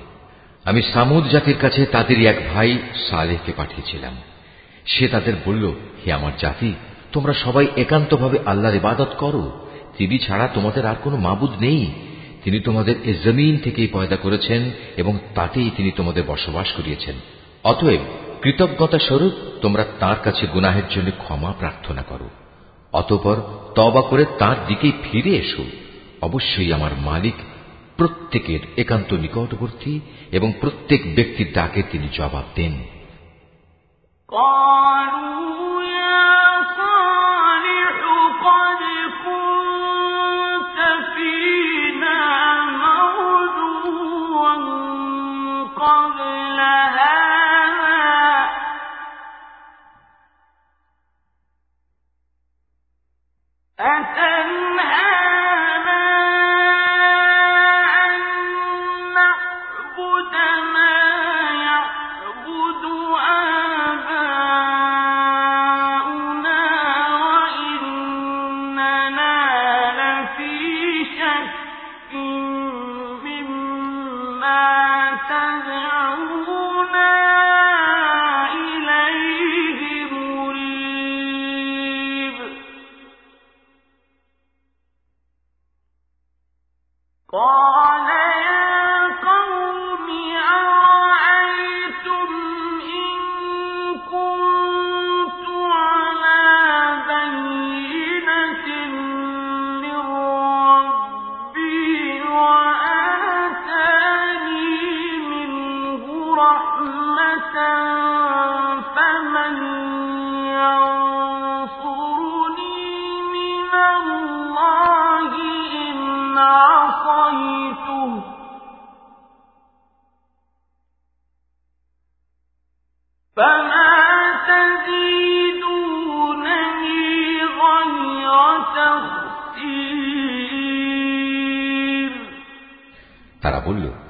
আমি সামুদ জাতির কাছে তাদেরই এক ভাই সালেহকে পাঠিয়েছিলাম। সে তাদের বলল, হে আমার জাতি, তোমরা সবাই একান্তভাবে আল্লাহর ইবাদত করো। তিনি ছাড়া তোমাদের আর কোনো মাবুদ নেই। তিনি তোমাদের এ জমিন থেকেই পয়দা করেছেন এবং তাতেই তিনি তোমাদের বসবাস করিয়েছেন। অতএব কৃতজ্ঞতা স্বরূপ তোমরা তার কাছে গুনাহের জন্য ক্ষমা প্রার্থনা করো। অতপর তবা করে তার দিকেই ফিরে এসো। অবশ্যই আমার মালিক প্রত্যেকের একান্ত নিকটবর্তী এবং প্রত্যেক ব্যক্তির ডাকে তিনি জবাব দেন।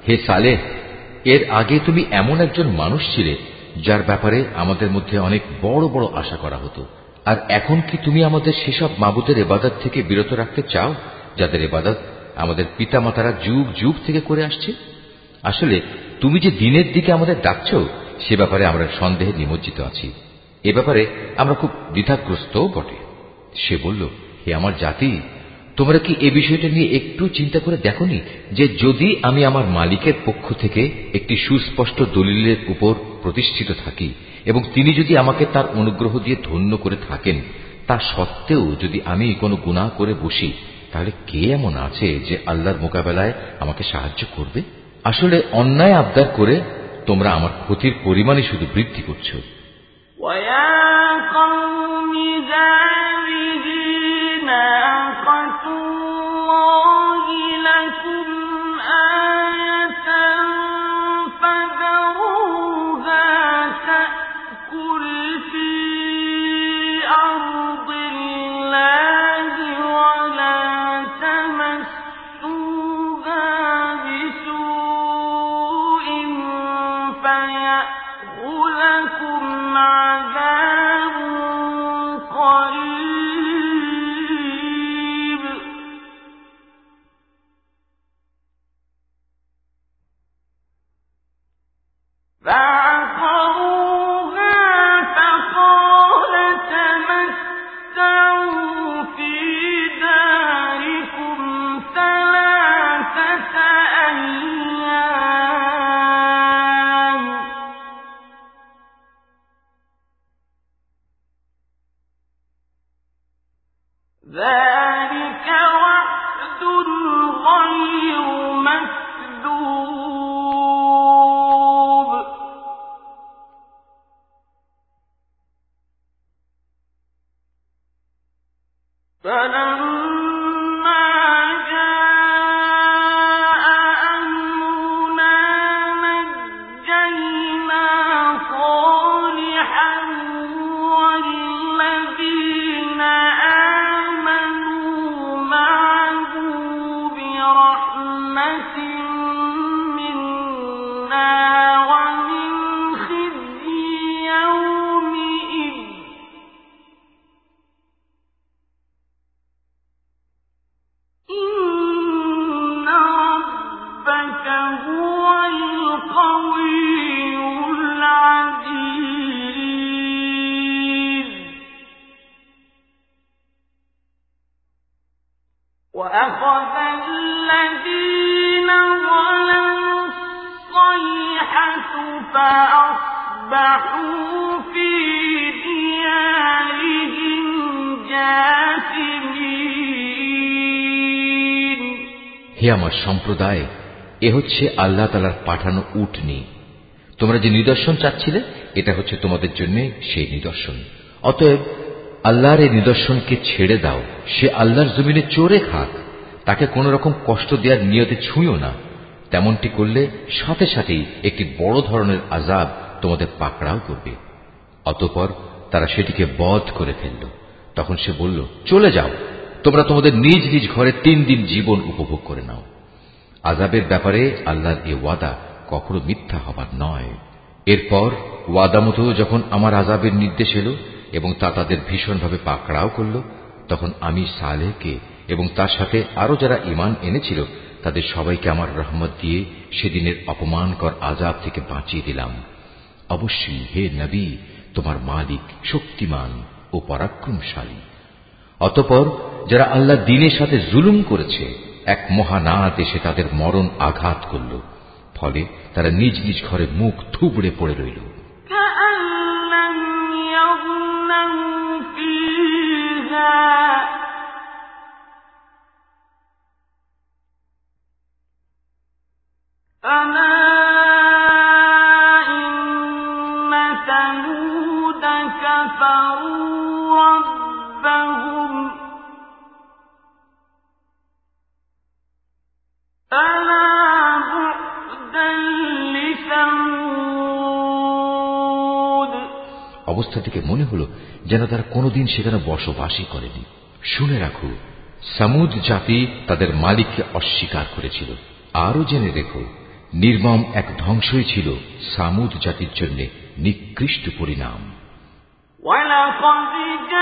হে সালেহ, এর আগে তুমি এমন একজন মানুষ ছিলে যার ব্যাপারে আমাদের মধ্যে অনেক বড় বড় আশা করা হতো। আর এখন কি তুমি আমাদের সেসব মাবুদের এবাদত থেকে বিরত রাখতে চাও, যাদের এবাদত আমাদের পিতামাতারা যুগ যুগ থেকে করে আসছে? আসলে, তুমি যে দিনের দিকে আমাদের ডাকছ, সে ব্যাপারে আমরা সন্দেহে নিমজ্জিত আছি। এ ব্যাপারে আমরা খুব দ্বিধাগ্রস্তও বটে। সে বলল, হে আমার জাতি তোমরা কি এ বিষয়টা নিয়ে একটু চিন্তা করে দেখনি যে যদি আমি আমার মালিকের পক্ষ থেকে একটি সুস্পষ্ট দলিলের উপর প্রতিষ্ঠিত থাকি এবং তিনি যদি আমাকে তার অনুগ্রহ দিয়ে ধন্য করে থাকেন, তা সত্ত্বেও যদি আমি কোনো গুণা করে বসি, তাহলে কে এমন আছে যে আল্লাহর মোকাবেলায় আমাকে সাহায্য করবে? আসলে অন্যায় আবদার করে তোমরা আমার ক্ষতির পরিমাণই শুধু বৃদ্ধি করছ। হে আমার সম্প্রদায়, এ হচ্ছে আল্লাহ তালার পাঠানো উটনি তোমরা যে নিদর্শন চাচ্ছিলে, এটা হচ্ছে তোমাদের জন্য সেই নিদর্শন। অতএব, আল্লাহর এই নিদর্শনকে ছেড়ে দাও। সে আল্লাহর জমিনে চোরে খাক। তাকে কোন রকম কষ্ট দেওয়ার নিয়তে ছুঁয়ো না। তেমনটি করলে সাথে সাথেই একটি বড় ধরনের আজাব তোমাদের পাকড়াও করবে। অতপর তারা সেটিকে বধ করে ফেলল। তখন সে বলল, চলে যাও। তোমরা তোমাদের নিজ নিজ ঘরে তিন দিন জীবন উপভোগ করে নাও। আজাবের ব্যাপারে আল্লাহর এ ওয়াদা কখনো মিথ্যা হবার নয়। এরপর ওয়াদা মতো যখন আমার আজাবের নির্দেশ এলো এবং তা তাদের ভীষণভাবে পাকড়াও করল, তখন আমি সালেহকে এবং তার সাথে আরও যারা ইমান এনেছিল, তাদের সবাইকে আমার রহমত দিয়ে সেদিনের অপমানকর আজাব থেকে বাঁচিয়ে দিলাম। অবশ্যই হে নবী, তোমার মালিক শক্তিমান ও পরাক্রমশালী। অতপর যারা আল্লাহ দিনের সাথে জুলুম করেছে, এক মহানাত এসে তাদের মরণ আঘাত করল। ফলে তারা নিজ নিজ ঘরে মুখ থুবড়ে পড়ে রইল। أَمَا থেকে মনে হল যেন তারা কোনোদিন সেখানে বসবাসই করেনি শুনে রাখো সামুদ জাতি তাদের মালিককে অস্বীকার করেছিল আরও জেনে রেখো নির্মম এক ধ্বংসই ছিল সামুদ জাতির জন্য নিকৃষ্ট পরিণাম ولقد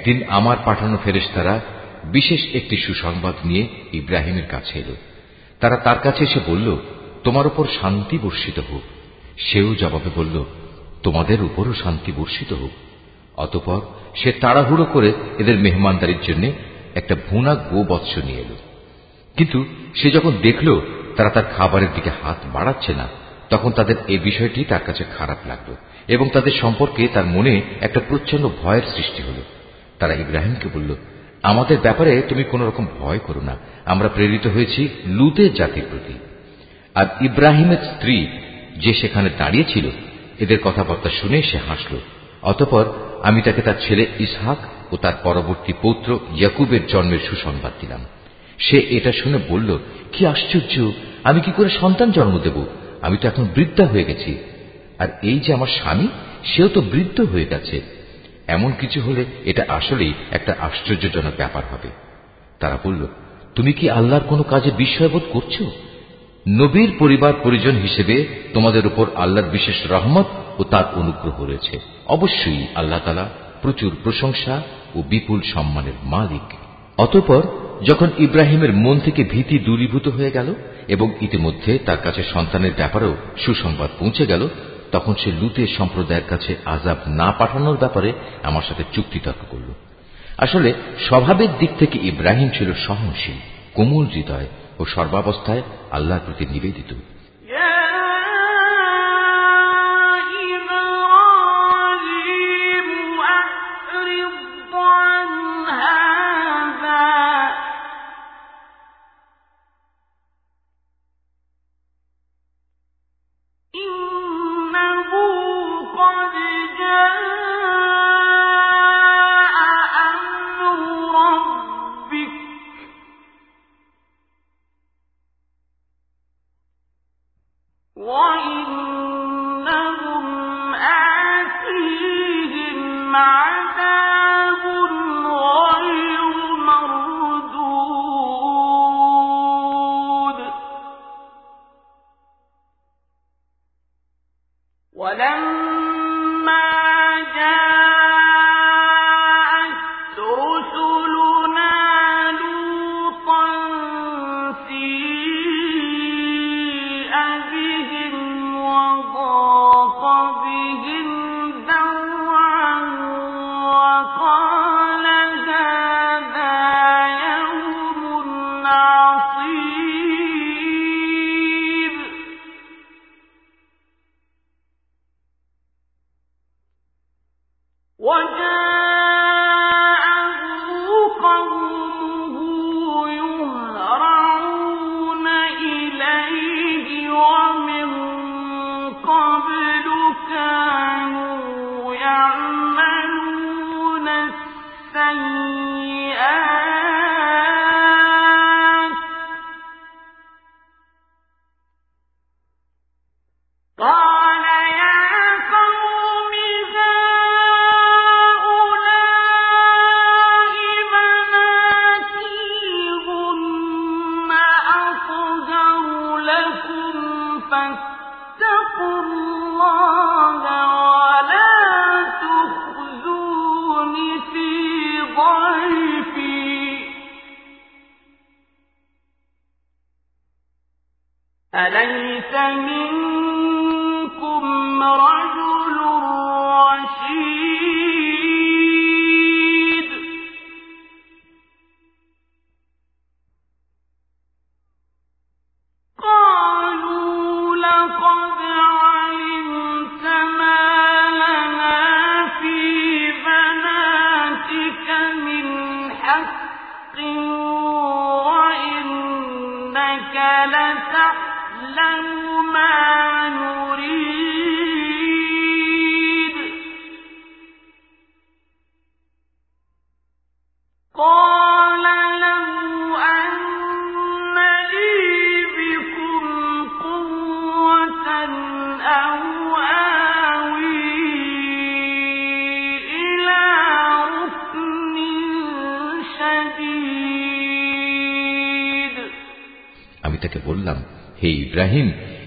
একদিন আমার পাঠানো ফেরেশতারা বিশেষ একটি সুসংবাদ নিয়ে ইব্রাহিমের কাছে এল। তারা তার কাছে এসে বলল, তোমার উপর শান্তি বর্ষিত হোক। সেও জবাবে বলল, তোমাদের উপরও শান্তি বর্ষিত হোক। অতপর সে তাড়াহুড়ো করে এদের মেহমানদারির জন্য একটা ভুনা গো বৎস নিয়ে এল। কিন্তু সে যখন দেখল তারা তার খাবারের দিকে হাত বাড়াচ্ছে না, তখন তাদের এই বিষয়টি তার কাছে খারাপ লাগল এবং তাদের সম্পর্কে তার মনে একটা প্রচ্ছন্ন ভয়ের সৃষ্টি হল। তারা ইব্রাহিমকে বলল, আমাদের ব্যাপারে তুমি কোন রকম ভয় করো না। আমরা প্রেরিত হয়েছি লুতের জাতির প্রতি। আর ইব্রাহিমের স্ত্রী যে সেখানে দাঁড়িয়েছিল, এদের কথাবার্তা শুনে সে হাসল। অতপর আমি তাকে তার ছেলে ইসহাক ও তার পরবর্তী পৌত্র ইয়াকুবের জন্মের সুসংবাদ দিলাম। সে এটা শুনে বলল, কি আশ্চর্য! আমি কি করে সন্তান জন্ম দেব? আমি তো এখন বৃদ্ধা হয়ে গেছি। আর এই যে আমার স্বামী, সেও তো বৃদ্ধ হয়ে গেছে। এমন কিছু হলে এটা আসলেই একটা আশ্চর্যজনক ব্যাপার হবে। তারা বলল, তুমি কি আল্লাহর কোনো কাজে বিস্ময়বোধ করছ? নবীর পরিবার পরিজন হিসেবে তোমাদের উপর আল্লাহর বিশেষ রহমত ও তার অনুগ্রহ রয়েছে। অবশ্যই আল্লাহ তালা প্রচুর প্রশংসা ও বিপুল সম্মানের মালিক। অতঃপর যখন ইব্রাহিমের মন থেকে ভীতি দূরীভূত হয়ে গেল এবং ইতিমধ্যে তার কাছে সন্তানের ব্যাপারেও সুসংবাদ পৌঁছে গেল তখন সে লুতে সম্প্রদায়ের কাছে আজাব না পাঠানোর ব্যাপারে আমার সাথে চুক্তি তর্ক করল। আসলে স্বভাবের দিক থেকে ইব্রাহিম ছিল সহনশীল, কোমল হৃদয় ও সর্বাবস্থায় আল্লাহর প্রতি নিবেদিত।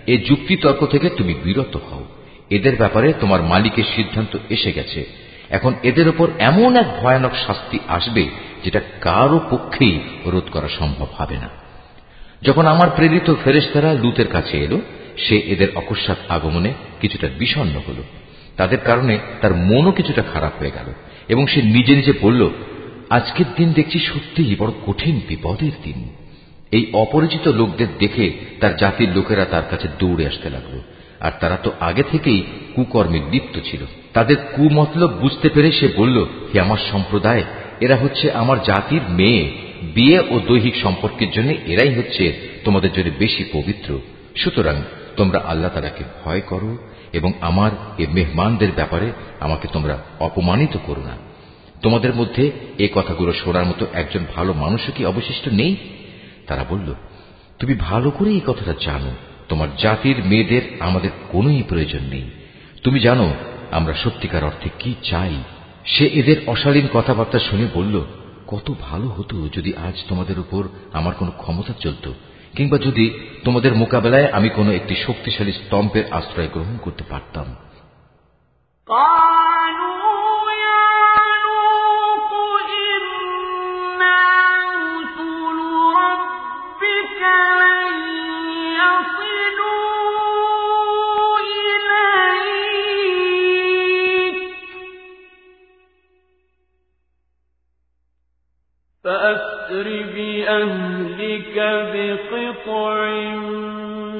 এ যুক্তি তর্ক থেকে তুমি বিরত হও। এদের ব্যাপারে তোমার মালিকের সিদ্ধান্ত এসে গেছে। এখন এদের ওপর এমন এক ভয়ানক শাস্তি আসবে যেটা কারও পক্ষেই রোধ করা সম্ভব হবে না। যখন আমার প্রেরিত ফেরেস্তারা লুতের কাছে এলো, সে এদের অকস্মাৎ আগমনে কিছুটা বিষণ্ন হল। তাদের কারণে তার মনও কিছুটা খারাপ হয়ে গেল এবং সে নিজে নিজে বলল, আজকের দিন দেখছি সত্যিই বড় কঠিন বিপদের দিন। এই অপরিচিত লোকদের দেখে তার জাতির লোকেরা তার কাছে দৌড়ে আসতে লাগল। আর তারা তো আগে থেকেই কুকর্মে লিপ্ত ছিল। তাদের কুমতলব বুঝতে পেরে সে বলল, হে আমার সম্প্রদায়, এরা হচ্ছে আমার জাতির মেয়ে। বিয়ে ও দৈহিক সম্পর্কের জন্য এরাই হচ্ছে তোমাদের জন্য বেশি পবিত্র। সুতরাং তোমরা আল্লাহ তালাকে ভয় করো এবং আমার এ মেহমানদের ব্যাপারে আমাকে তোমরা অপমানিত করো না। তোমাদের মধ্যে এ কথাগুলো শোনার মতো একজন ভালো মানুষও কি অবশিষ্ট নেই? তারা বলল, তুমি ভালো করে এই কথাটা জানো। তোমার জাতির মেয়েদের আমাদের কোনোই প্রয়োজন নেই। তুমি জানো, আমরা সত্যিকার অর্থে কি চাই? সে এদের অশালীন কথাবার্তা শুনে বলল, কত ভালো হতো যদি আজ তোমাদের উপর আমার কোনো ক্ষমতা চলত, কিংবা যদি তোমাদের মোকাবেলায় আমি কোনো একটি শক্তিশালী স্তম্ভের আশ্রয় গ্রহণ করতে পারতাম। فأسر بأهلك بقطع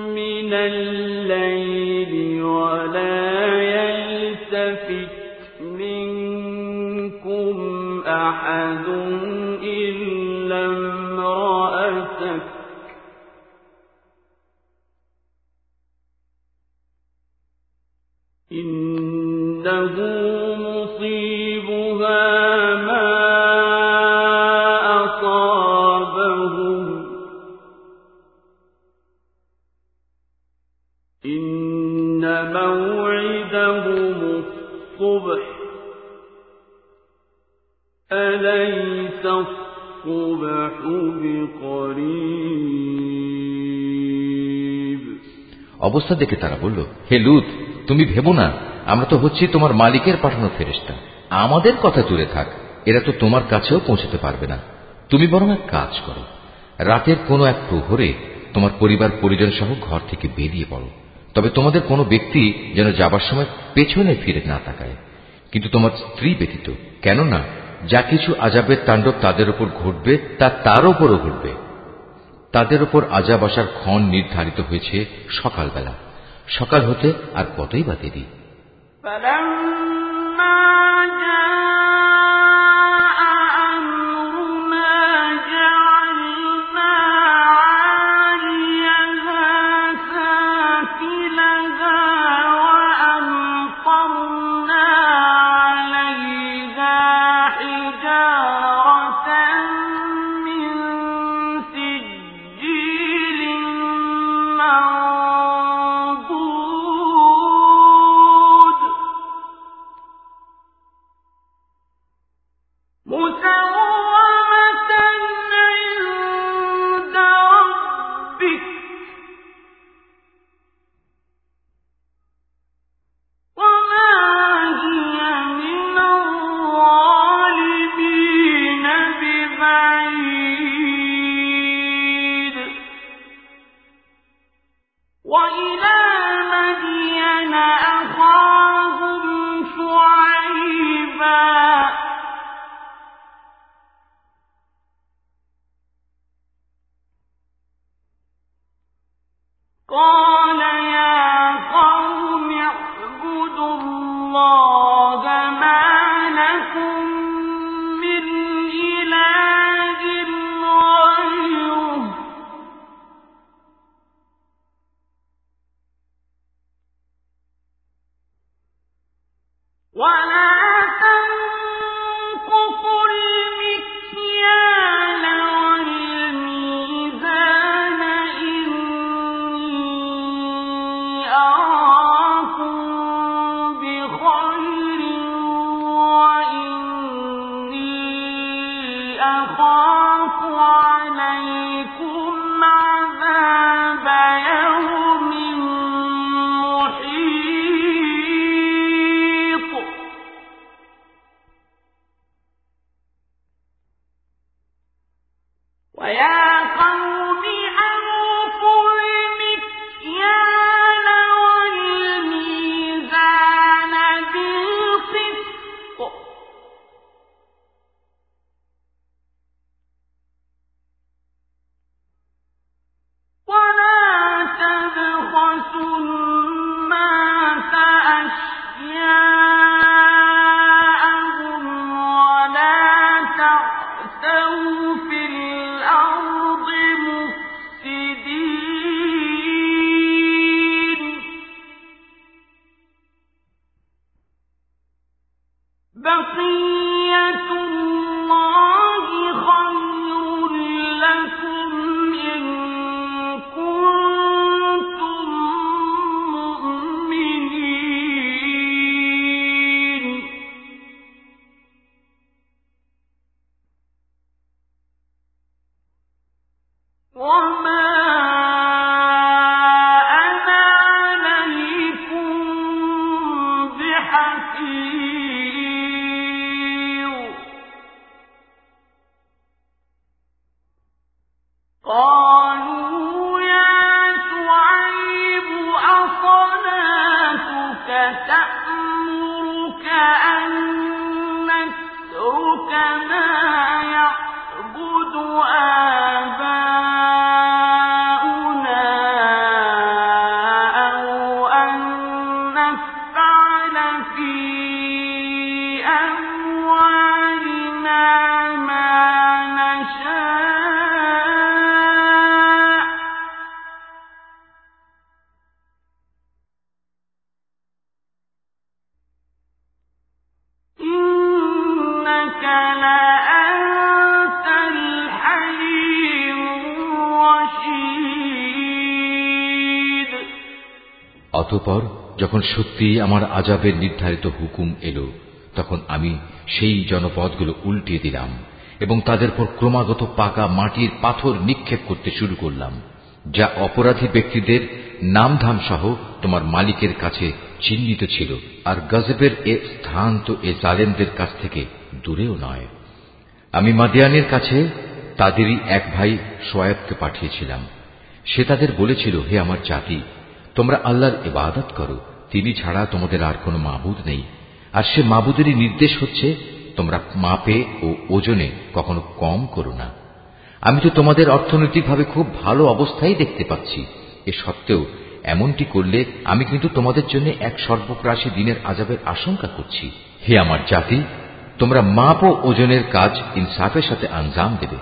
من الليل ولا يلتفت منكم أحد إلا امرأتك. إنه অবস্থা দেখে তারা বলল, হে লুত, তুমি ভেবো না, আমরা তো হচ্ছি তোমার মালিকের পাঠানো ফেরেস্তা আমাদের কথা দূরে থাক, এরা তো তোমার কাছেও পৌঁছতে পারবে না। তুমি বরং এক কাজ করো, রাতের কোনো এক প্রহরে তোমার পরিবার পরিজন সহ ঘর থেকে বেরিয়ে পড়ো। তবে তোমাদের কোনো ব্যক্তি যেন যাবার সময় পেছনে ফিরে না তাকায়। কিন্তু তোমার স্ত্রী ব্যতীত, কেননা যা কিছু আজাবের তাণ্ডব তাদের উপর ঘটবে, তা তার উপরও ঘটবে। তাদের উপর আজাব আসার ক্ষণ নির্ধারিত হয়েছে সকালবেলা। সকাল হতে আর কতই বা দেরি। قال সত্যি আমার আজাবের নির্ধারিত হুকুম এলো, তখন আমি সেই জনপদগুলো উল্টিয়ে দিলাম এবং তাদের পর ক্রমাগত পাকা মাটির পাথর নিক্ষেপ করতে শুরু করলাম, যা অপরাধী ব্যক্তিদের নামধাম সহ তোমার মালিকের কাছে চিহ্নিত ছিল আর গজবের এ স্থান তো এ জালেমদের কাছ থেকে দূরেও নয়। আমি মাদিয়ানের কাছে তাদেরই এক ভাই সোয়েবকে পাঠিয়েছিলাম। সে তাদের বলেছিল, হে আমার জাতি, তোমরা আল্লাহর ইবাদত করো তিনি ছাড়া তোমাদের আর কোনো মাবুদ নেই। আর সে মাবুদেরই নির্দেশ হচ্ছে, তোমরা মাপে ও ওজনে কখনো কম করো না। আমি তো তোমাদের অর্থনৈতিকভাবে খুব ভালো অবস্থায় দেখতে পাচ্ছি। এ সত্ত্বেও এমনটি করলে আমি কিন্তু তোমাদের জন্য এক সর্বগ্রাসী দিনের আজাবের আশঙ্কা করছি। হে আমার জাতি, তোমরা মাপ ও ওজনের কাজ ইনসাফের সাথে আঞ্জাম দেবে।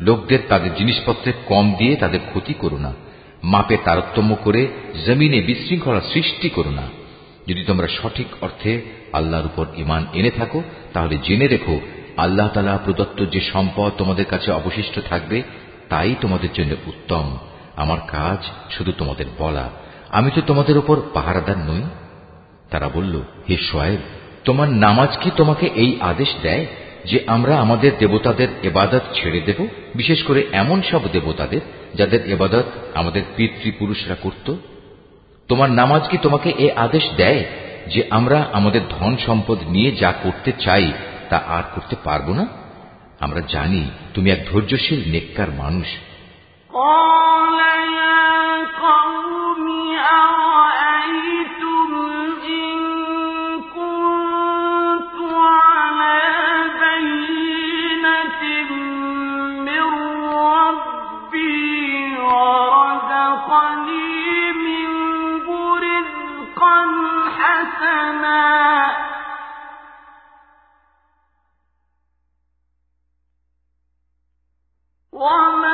লোকদের তাদের জিনিসপত্রের কম দিয়ে তাদের ক্ষতি করো না। মাপে তারতম্য করে জমিনে বিশৃঙ্খলা সৃষ্টি করো না। যদি তোমরা সঠিক অর্থে আল্লাহর উপর ইমান এনে থাকো, তাহলে জেনে রেখো, আল্লাহ তালা প্রদত্ত যে সম্পদ তোমাদের কাছে অবশিষ্ট থাকবে, তাই তোমাদের জন্য উত্তম। আমার কাজ শুধু তোমাদের বলা। আমি তো তোমাদের উপর পাহারাদার নই। তারা বলল, হে সোয়েব তোমার নামাজ কি তোমাকে এই আদেশ দেয় যে আমরা আমাদের দেবতাদের এবাদত ছেড়ে দেব? বিশেষ করে এমন সব দেবতাদের যাদের এবাদত আমাদের পিতৃপুরুষরা করত, তোমার নামাজ কি তোমাকে এ আদেশ দেয় যে আমরা আমাদের ধন সম্পদ নিয়ে যা করতে চাই তা আর করতে পারব না? আমরা জানি তুমি এক ধৈর্যশীল, নেককার মানুষ। وما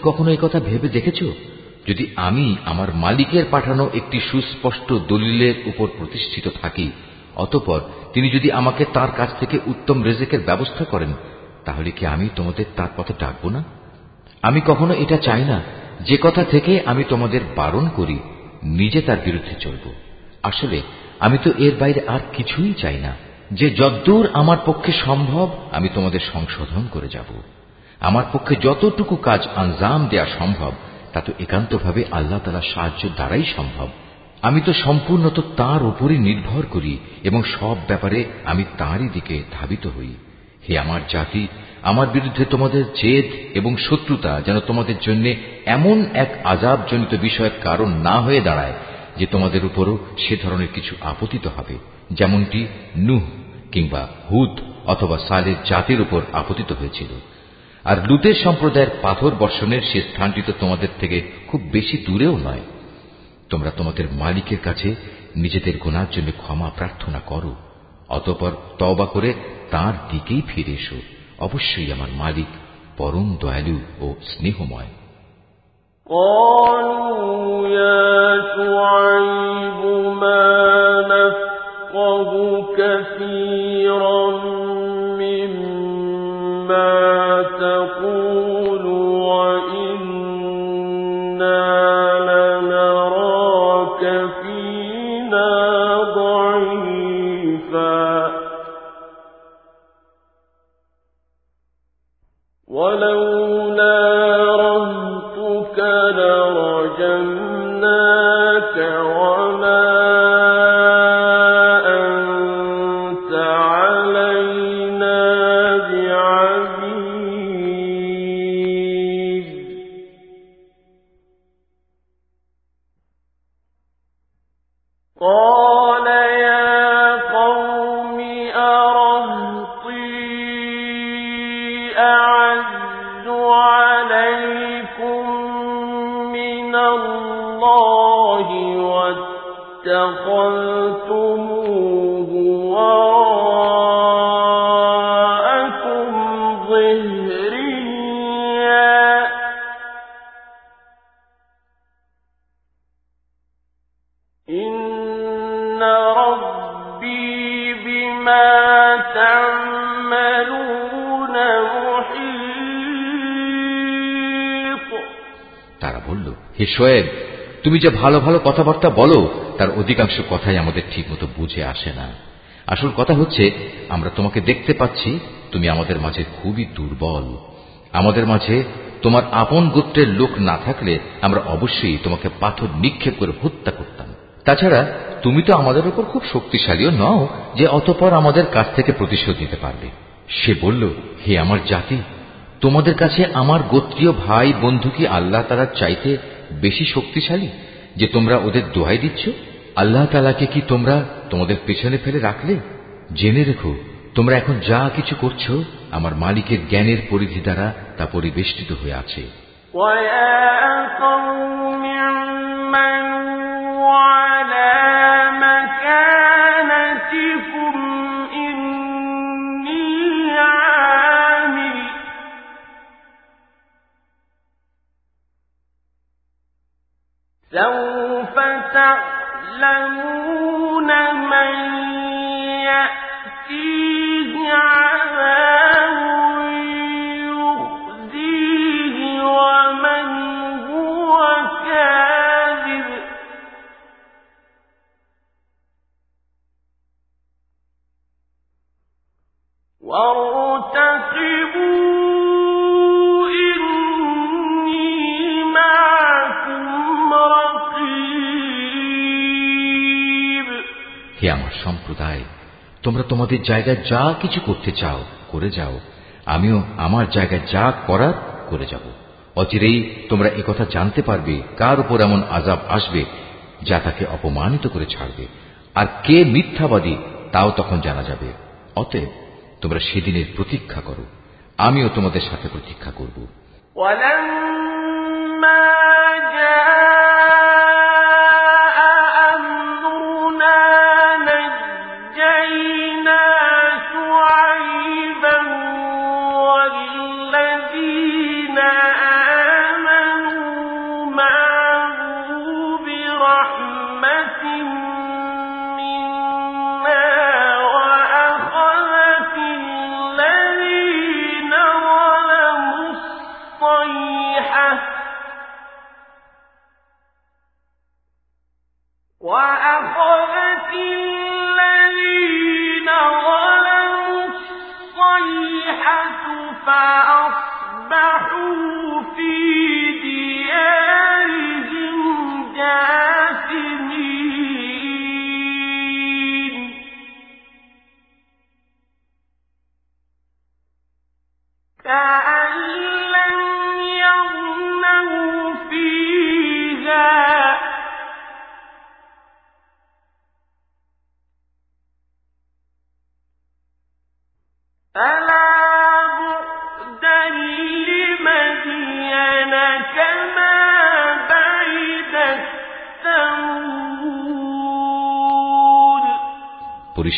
কি কখনো কথা ভেবে দেখেছ? যদি আমি আমার মালিকের পাঠানো একটি সুস্পষ্ট দলিলের উপর প্রতিষ্ঠিত থাকি, অতপর তিনি যদি আমাকে তার কাছ থেকে উত্তম রেজেকের ব্যবস্থা করেন, তাহলে কি আমি তোমাদের তার পথে ডাকব না? আমি কখনো এটা চাই না। যে কথা থেকে আমি তোমাদের বারণ করি, নিজে তার বিরুদ্ধে চলব। আসলে আমি তো এর বাইরে আর কিছুই চাই না। যে যদ্দূর আমার পক্ষে সম্ভব, আমি তোমাদের সংশোধন করে যাব। আমার পক্ষে যতটুকু কাজ আঞ্জাম দেয়া সম্ভব, তা তো একান্তভাবে আল্লাহ তালা সাহায্য দ্বারাই সম্ভব। আমি তো সম্পূর্ণত তার উপরই নির্ভর করি এবং সব ব্যাপারে আমি তাঁরই দিকে ধাবিত হই। হে আমার জাতি, আমার বিরুদ্ধে তোমাদের জেদ এবং শত্রুতা যেন তোমাদের জন্য এমন এক আজাবজনিত বিষয়ের কারণ না হয়ে দাঁড়ায় যে তোমাদের উপরও সে ধরনের কিছু আপতিত হবে, যেমনটি নুহ কিংবা হুদ অথবা সালের জাতির উপর আপতিত হয়েছিল। আর লুতের সম্প্রদায়ের পাথর বর্ষণের সে স্থানটি তো তোমাদের থেকে খুব বেশি দূরেও নয় তোমরা তোমাদের মালিকের কাছে নিজেদের গোনার জন্য ক্ষমা প্রার্থনা করো অতপর তবা করে তার দিকেই ফিরে এসো অবশ্যই আমার মালিক পরম দয়ালু ও স্নেহময় قالوا يا شعيب ما نفقه كثيرا مما যে ভালো ভালো কথাবার্তা বলো, তার অধিকাংশ কথাই আমাদের ঠিকমতো বুঝে আসে না। আসল কথা হচ্ছে, আমরা তোমাকে দেখতে পাচ্ছি, তুমি আমাদের মাঝে খুবই দুর্বল। আমাদের মাঝে তোমার আপন গোত্রের লোক না থাকলে আমরা অবশ্যই তোমাকে পাথর নিক্ষেপ করে হত্যা করতাম। তাছাড়া, তুমি তো আমাদের উপর খুব শক্তিশালীও নও, যে অতপর আমাদের কাছ থেকে প্রতিশোধ নিতে পারবে। সে বলল, হে আমার জাতি, তোমাদের কাছে আমার গোত্রীয় ভাই বন্ধু কি আল্লাহ তারা চাইতে বেশি শক্তিশালী? যে তোমরা ওদের দোহাই দিচ্ছ? আল্লাহ তালাকে কি তোমরা তোমাদের পেছনে ফেলে রাখলে? জেনে রেখো, তোমরা এখন যা কিছু করছ, আমার মালিকের জ্ঞানের পরিধি দ্বারা তা পরিবেষ্টিত হয়ে আছে। فِي তোমাদের জায়গায় যা কিছু করতে চাও, করে যাও। আমিও আমার জায়গায় যা করার, করে যাব। অচিরেই তোমরা একথা জানতে পারবে, কার উপর এমন আজাব আসবে, যা তাকে অপমানিত করে ছাড়বে। আর কে মিথ্যাবাদী, তাও তখন জানা যাবে। অতএব তোমরা সেদিনের প্রতীক্ষা করো। আমিও তোমাদের সাথে প্রতীক্ষা করব।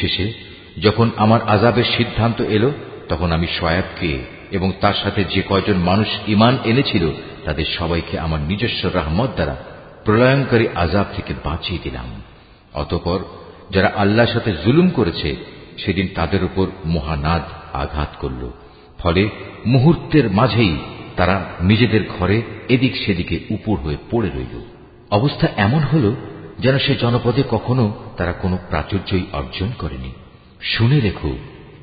পরিশেষে যখন আমার আজাবের সিদ্ধান্ত এলো, তখন আমি শয়াবকে এবং তার সাথে যে কয়জন মানুষ ইমান এনেছিল, তাদের সবাইকে আমার নিজস্ব রহমত দ্বারা প্রলয়ঙ্কারী আজাব থেকে বাঁচিয়ে দিলাম। অতপর, যারা আল্লাহর সাথে জুলুম করেছে, সেদিন তাদের উপর মহানাদ আঘাত করল। ফলে মুহূর্তের মাঝেই তারা নিজেদের ঘরে এদিক সেদিকে উপর হয়ে পড়ে রইল। অবস্থা এমন হল যেন সে জনপদে কখনো তারা কোনো প্রাচুর্যই অর্জন করেনি শুনে রেখো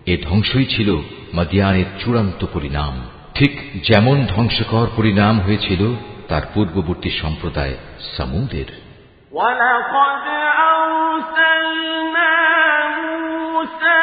এ ধ্বংসই ছিল মাদিয়ানের চূড়ান্ত পরিণাম ঠিক যেমন ধ্বংসকর পরিণাম হয়েছিল তার পূর্ববর্তী সম্প্রদায় সামুদের ولقد أرسلنا موسى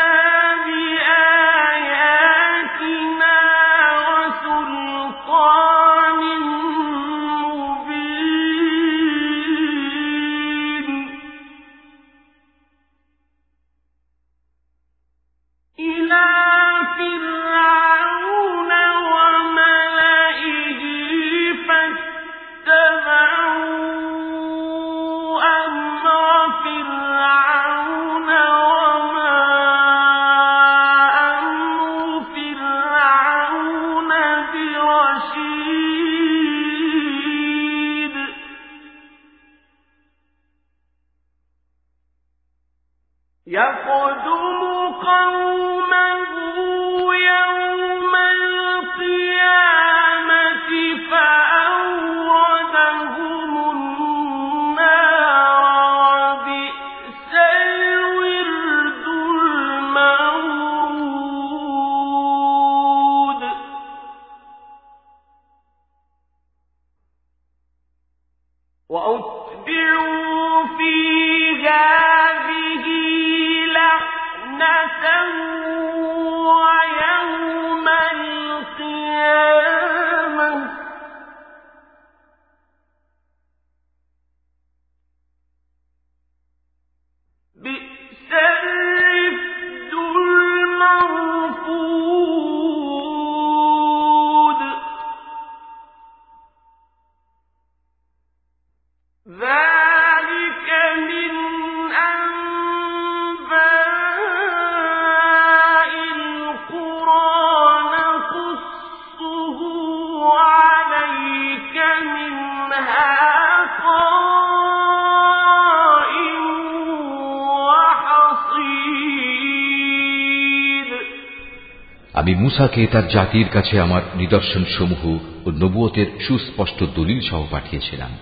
মুসাকে তার জাতির কাছে আমার নিদর্শন সমূহ ও নবুয়তের সুস্পষ্ট দলিল সহ পাঠিয়েছিলাম।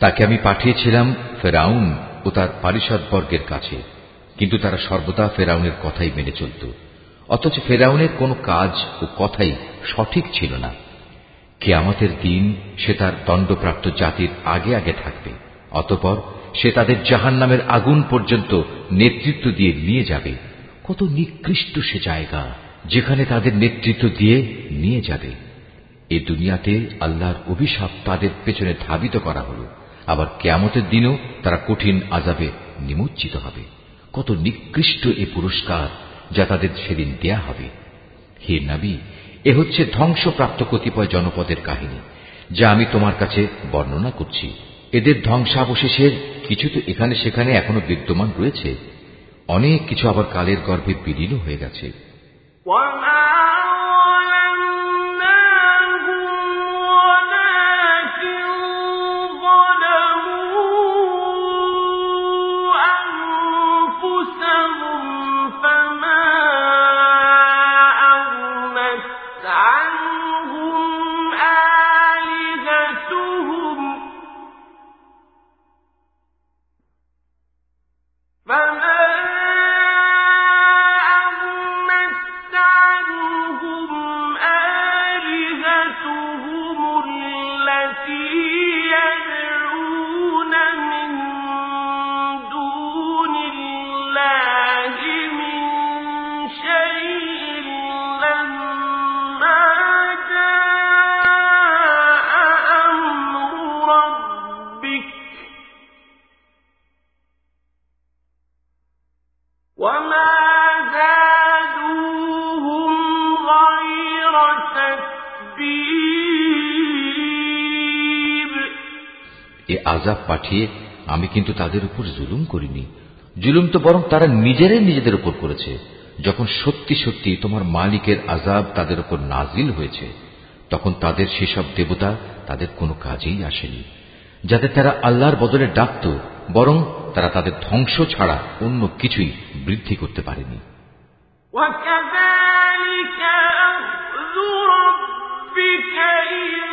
তাকে আমি পাঠিয়েছিলাম ফেরাউন ও তার পারিষদবর্গের কাছে, কিন্তু তারা সর্বদা ফেরাউনের কথাই মেনে চলত। অথচ ফেরাউনের কোনো কাজ ও কথাই সঠিক ছিল না। কেয়ামতের দিন সে তার দণ্ডপ্রাপ্ত জাতির আগে আগে থাকবে, অতপর সে তাদের জাহান নামের আগুন পর্যন্ত নেতৃত্ব দিয়ে নিয়ে যাবে। কত নিকৃষ্ট সে জায়গা! যেখানে তাদের নেতৃত্ব দিয়ে নিয়ে যাবে। এ দুনিয়াতে আল্লাহর অভিশাপ তাদের পেছনে ধাবিত করা হল। আবার কেয়ামতের দিনও তারা কঠিন আজাবে নিমজ্জিত হবে। কত নিকৃষ্ট এ পুরস্কার যা তাদের সেদিন দেয়া হবে। হে নবী, এ হচ্ছে ধ্বংসপ্রাপ্ত কতিপয় জনপদের কাহিনী, যা আমি তোমার কাছে বর্ণনা করছি। এদের ধ্বংসাবশেষের কিছু তো এখানে সেখানে এখনও বিদ্যমান রয়েছে। অনেক কিছু আবার কালের গর্ভে বিলীন হয়ে গেছে। Why পাঠিয়ে আমি কিন্তু তাদের উপর জুলুম করিনি জুলুম তো বরং তারা নিজেরাই নিজেদের উপর করেছে যখন সত্যি সত্যি তোমার মালিকের আজাব তাদের উপর নাজিল হয়েছে তখন তাদের সেসব দেবতা তাদের কোনো কাজেই আসেনি যাতে তারা আল্লাহর বদলে ডাকত বরং তারা তাদের ধ্বংস ছাড়া অন্য কিছুই বৃদ্ধি করতে পারেনি وكذلك أخذ ربك إذا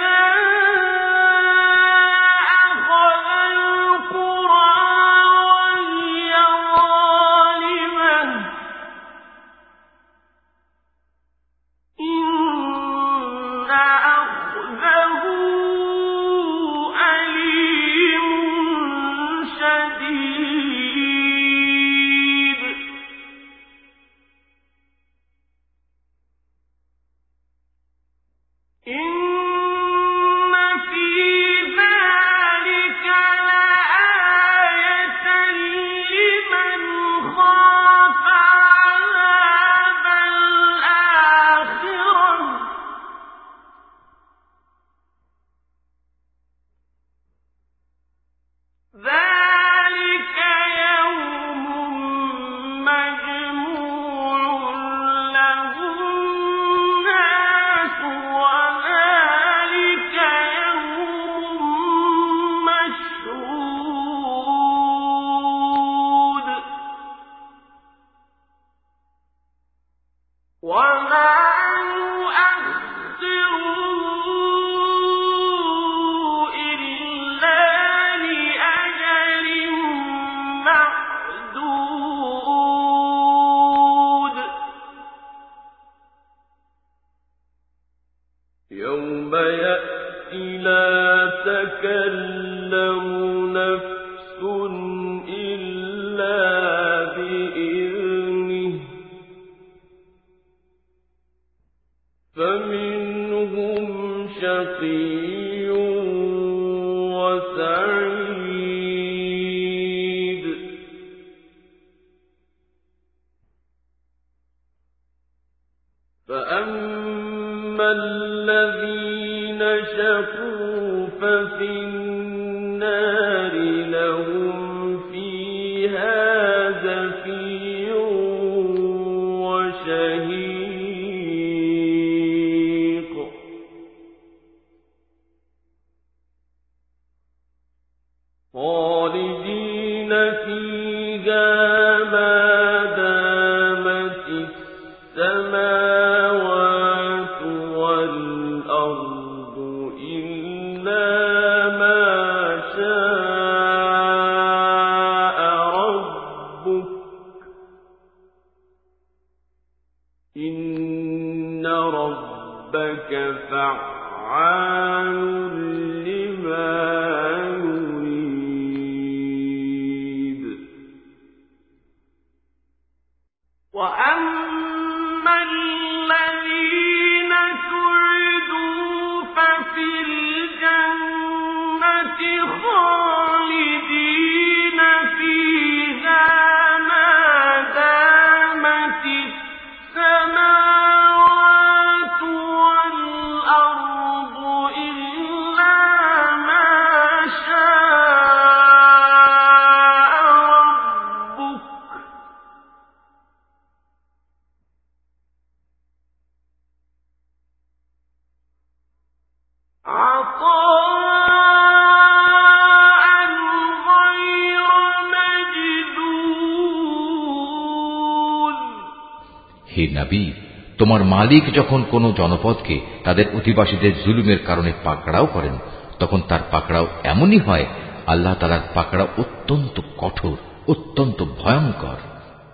তোমার মালিক যখন কোন জনপদকে তাদের অধিবাসীদের জুলুমের কারণে পাকড়াও করেন, তখন তার পাকড়াও এমনই হয়, আল্লাহ তালার পাকড়াও অত্যন্ত কঠোর, অত্যন্ত ভয়ঙ্কর।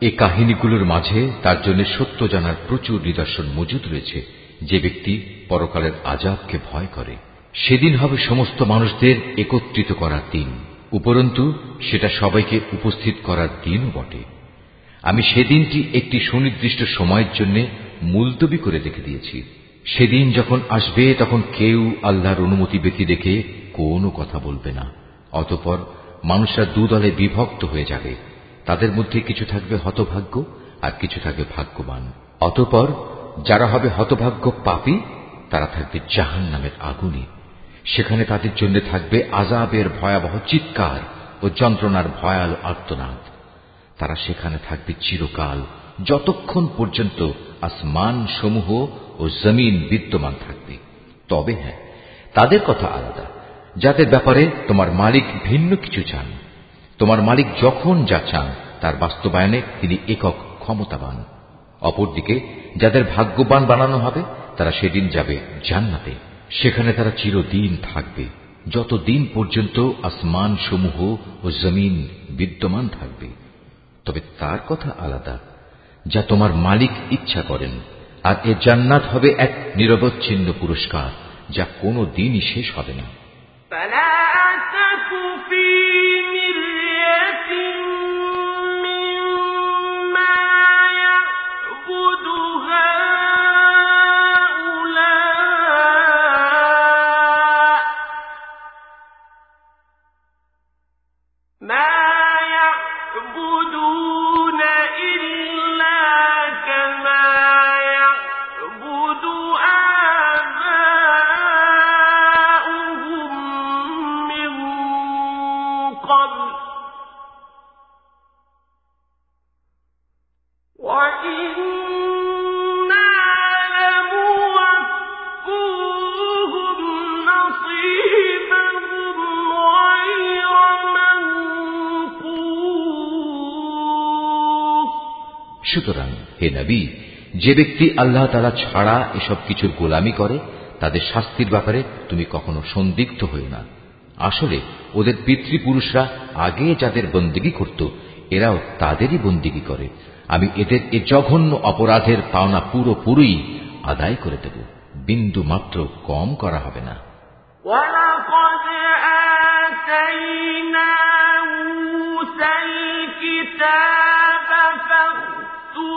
এ কাহিনীগুলোর মাঝে তার জন্য সত্য জানার প্রচুর নিদর্শন মজুদ রয়েছে, যে ব্যক্তি পরকালের আজাবকে ভয় করে। সেদিন হবে সমস্ত মানুষদের একত্রিত করার দিন, উপরন্তু সেটা সবাইকে উপস্থিত করার দিনও বটে। আমি সেদিনটি একটি সুনির্দিষ্ট সময়ের জন্য মুলতবি করে রেখে দিয়েছি। সেদিন যখন আসবে, তখন কেউ আল্লাহর অনুমতি ব্যতি রেখে কোনো কথা বলবে না। অতপর মানুষরা দুদলে বিভক্ত হয়ে যাবে। তাদের মধ্যে কিছু থাকবে হতভাগ্য আর কিছু থাকবে ভাগ্যবান। অতপর যারা হবে হতভাগ্য পাপী, তারা থাকবে জাহান নামের আগুনে। সেখানে তাদের জন্য থাকবে আজাবের ভয়াবহ চিৎকার ও যন্ত্রণার ভয়াল আর্তনাদ। তারা সেখানে থাকবে চিরকাল, যতক্ষণ পর্যন্ত আসমান সমূহ ও জমিন বিদ্যমান থাকবে। তবে হ্যাঁ তাদের কথা আলাদা। যাদের ব্যাপারে তোমার মালিক ভিন্ন কিছু চান। তোমার মালিক যখন যা চান, তার বাস্তবায়নে তিনি একক ক্ষমতাবান। অপরদিকে, যাদের ভাগ্যবান বানানো হবে, তারা সেদিন যাবে জান্নাতে। সেখানে তারা চিরদিন থাকবে। যতদিন পর্যন্ত আসমান সমূহ ও জমিন বিদ্যমান থাকবে। তবে তার কথা আলাদা। যা তোমার মালিক ইচ্ছা করেন, আর এ জান্নাত হবে এক নিরবচ্ছিন্ন পুরস্কার, যা কোনো দিনই শেষ হবে না। সুতরাং যে ব্যক্তি আল্লাহ তারা ছাড়া এসব কিছুর গোলামি করে তাদের শাস্তির ব্যাপারে তুমি কখনো সন্দিগ্ধ হই না আসলে ওদের পিতৃপুরুষরা আগে যাদের বন্দিগি করত এরাও তাদেরই বন্দিগি করে আমি এদের এ জঘন্য অপরাধের পাওনা পুরোপুরি আদায় করে দেব বিন্দু মাত্র কম করা হবে না آتينا موسى الكتاب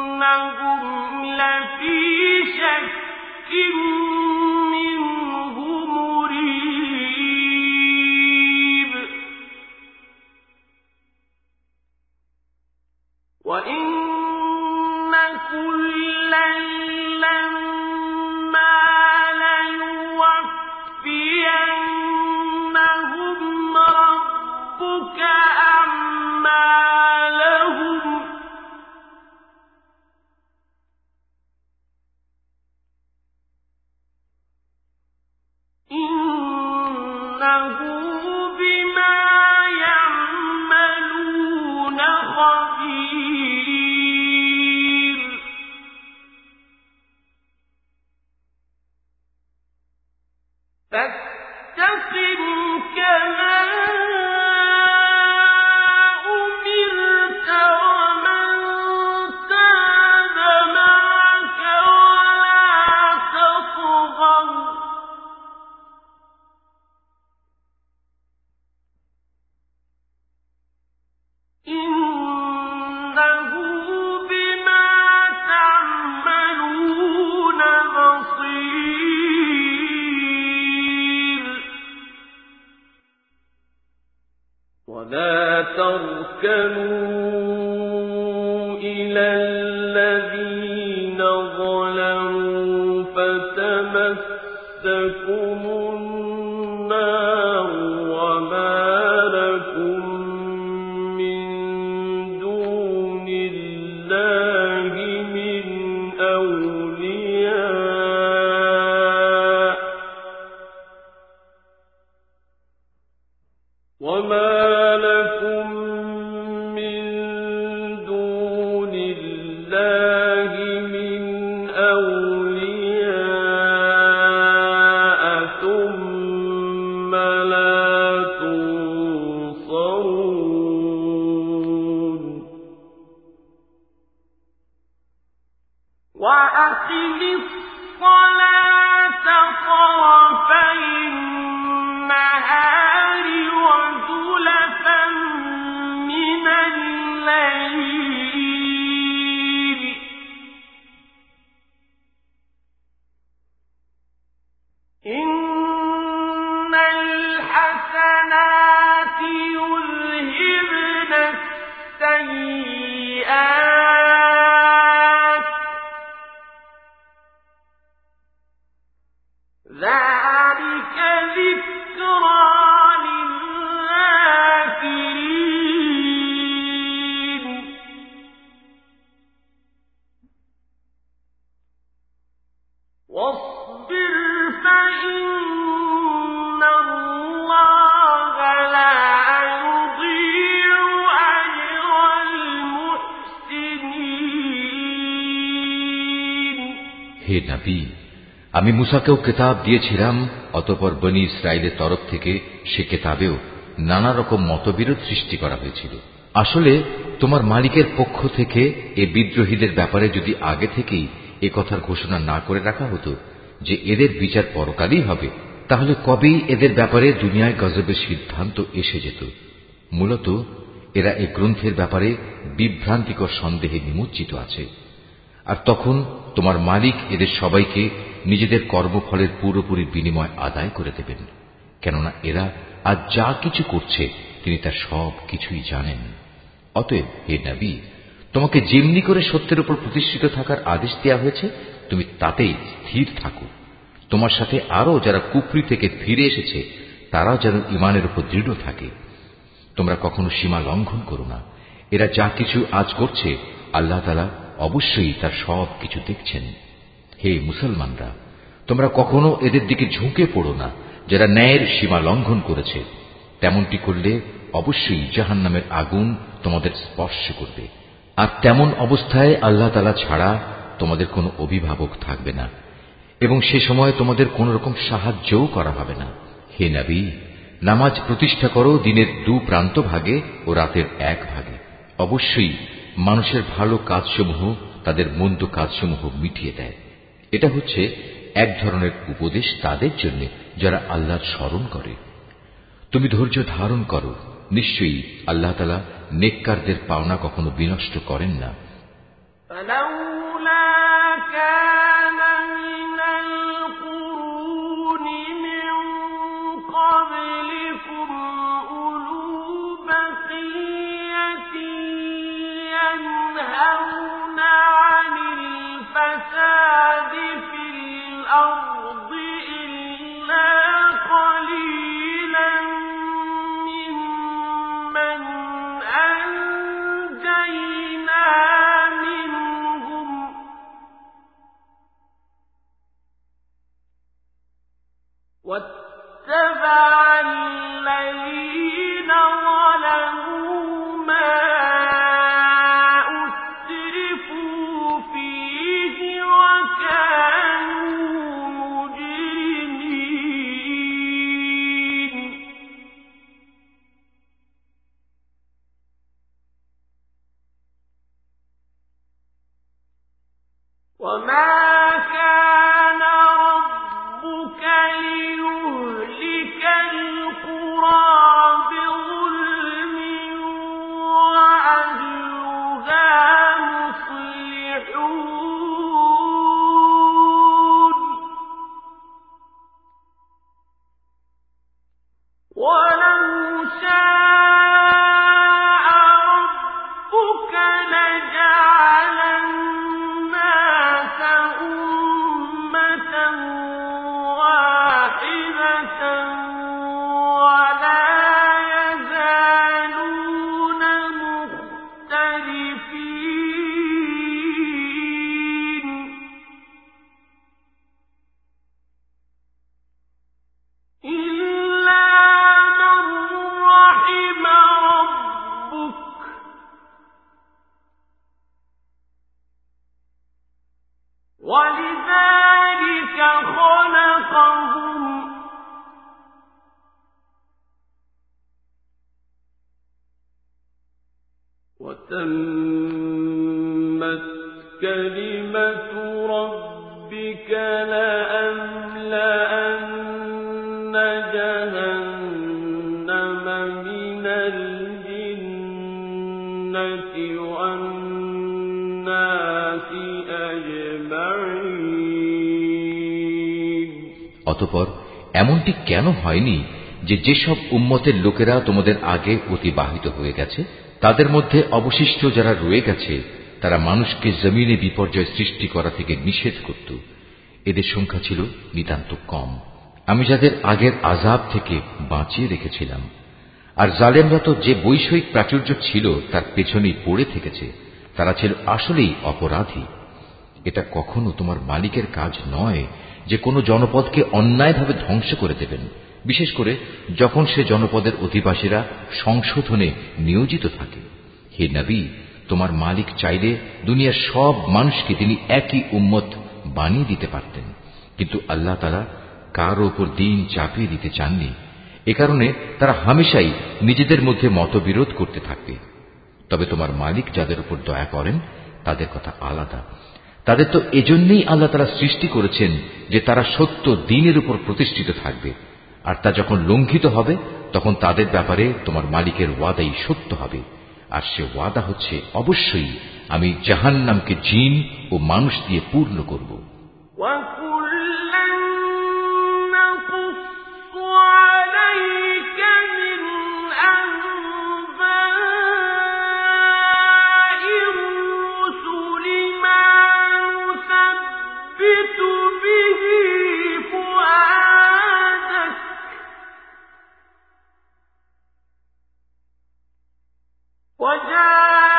وإنهم لفي شك مريب وإن আমি মুসাকেও কেতাব দিয়েছিলাম, অতপর বনি ইসরায়েলের তরফ থেকে সে কেতাবেও নানা রকম মতবিরোধ সৃষ্টি করা হয়েছিল। আসলে, তোমার মালিকের পক্ষ থেকে এ বিদ্রোহীদের ব্যাপারে যদি আগে থেকেই এ কথার ঘোষণা না করে রাখা হতো যে এদের বিচার পরকালই হবে, তাহলে কবেই এদের ব্যাপারে দুনিয়ায় গজবের সিদ্ধান্ত এসে যেত? মূলত, এরা এই গ্রন্থের ব্যাপারে বিভ্রান্তিকর সন্দেহে নিমজ্জিত আছে। আর তখন তোমার মালিক এদের সবাইকে নিজেদের কর্মফলের পুরোপুরি বিনিময় আদায় করে দেবেন, কেননা এরা আজ যা কিছু করছে তিনি তার সব কিছুই জানেন। অতএব, হে নবী, তোমাকে যেমনি করে সত্যের উপর প্রতিষ্ঠিত থাকার আদেশ দেওয়া হয়েছে, তুমি তাতেই স্থির থাকো। তোমার সাথে আরও যারা কুফরি থেকে ফিরে এসেছে, তারাও যেন ইমানের উপর দৃঢ় থাকে। তোমরা কখনো সীমা লঙ্ঘন করো না। এরা যা কিছু আজ করছে, আল্লাহ তালা অবশ্যই তার সব কিছু দেখছেন। হে মুসলমানরা, তোমরা কখনো এদের দিকে ঝুঁকে পড়ো না, যারা ন্যায়ের সীমা লঙ্ঘন করেছে। তেমনটি করলে অবশ্যই জাহান নামের আগুন তোমাদের স্পর্শ করবে। আর তেমন অবস্থায় আল্লাহ তালা ছাড়া তোমাদের কোনো অভিভাবক থাকবে না। এবং সে সময় তোমাদের কোন রকম সাহায্যও করা হবে না। হে নবী, নামাজ প্রতিষ্ঠা করো দিনের দু প্রান্ত ভাগে ও রাতের এক ভাগে। অবশ্যই মানুষের ভালো কাজসমূহ তাদের মন্দ কাজসমূহ মিটিয়ে দেয়। এটা হচ্ছে এক ধরনের উপদেশ তাদের জন্য যারা আল্লাহর স্মরণ করে। তুমি ধৈর্য ধারণ করো। নিশ্চয়ই আল্লাহ তালা নেককারদের পাওনা কখনো বিনষ্ট করেন না। واتبع الذين ظلموا ما أترفوا فيه وكانوا مجرمين. وما যে যেসব উম্মতের লোকেরা তোমাদের আগে অতিবাহিত হয়ে গেছে, তাদের মধ্যে অবশিষ্ট যারা রয়ে গেছে, তারা মানুষকে জমিনে বিপর্যয় সৃষ্টি করা থেকে নিষেধ করত। এদের সংখ্যা ছিল নিতান্ত কম। আমি যাদের আগের আজাব থেকে বাঁচিয়ে রেখেছিলাম। আর জালেমরা তো যে বৈষয়িক প্রাচুর্য ছিল, তার পেছনেই পড়ে থেকেছে, তারা ছিল আসলেই অপরাধী। এটা কখনো তোমার মালিকের কাজ নয় যে কোনো জনপদকে অন্যায়ভাবে ধ্বংস করে দেবেন। বিশেষ করে যখন সে জনপদের অধিবাসীরা সংশোধনে নিয়োজিত থাকে। হে নবী, তোমার মালিক চাইলে দুনিয়ার সব মানুষকে তিনি একই উম্মত বানিয়ে দিতে পারতেন। কিন্তু আল্লাহ তারা কারও ওপর দিন চাপিয়ে দিতে চাননি। এ কারণে তারা হামেশাই নিজেদের মধ্যে মতবিরোধ করতে থাকবে। তবে তোমার মালিক যাদের উপর দয়া করেন, তাদের কথা আলাদা। তাদের তো এজন্যই আল্লাহ তারা সৃষ্টি করেছেন যে তারা সত্য দিনের উপর প্রতিষ্ঠিত থাকবে। আর তা যখন লঙ্ঘিত হবে, তখন তাদের ব্যাপারে তোমার মালিকের ওয়াদাই সত্য হবে। আর সে ওয়াদা হচ্ছে, অবশ্যই আমি জাহান নামকে জিন ও মানুষ দিয়ে পূর্ণ করব। وجاء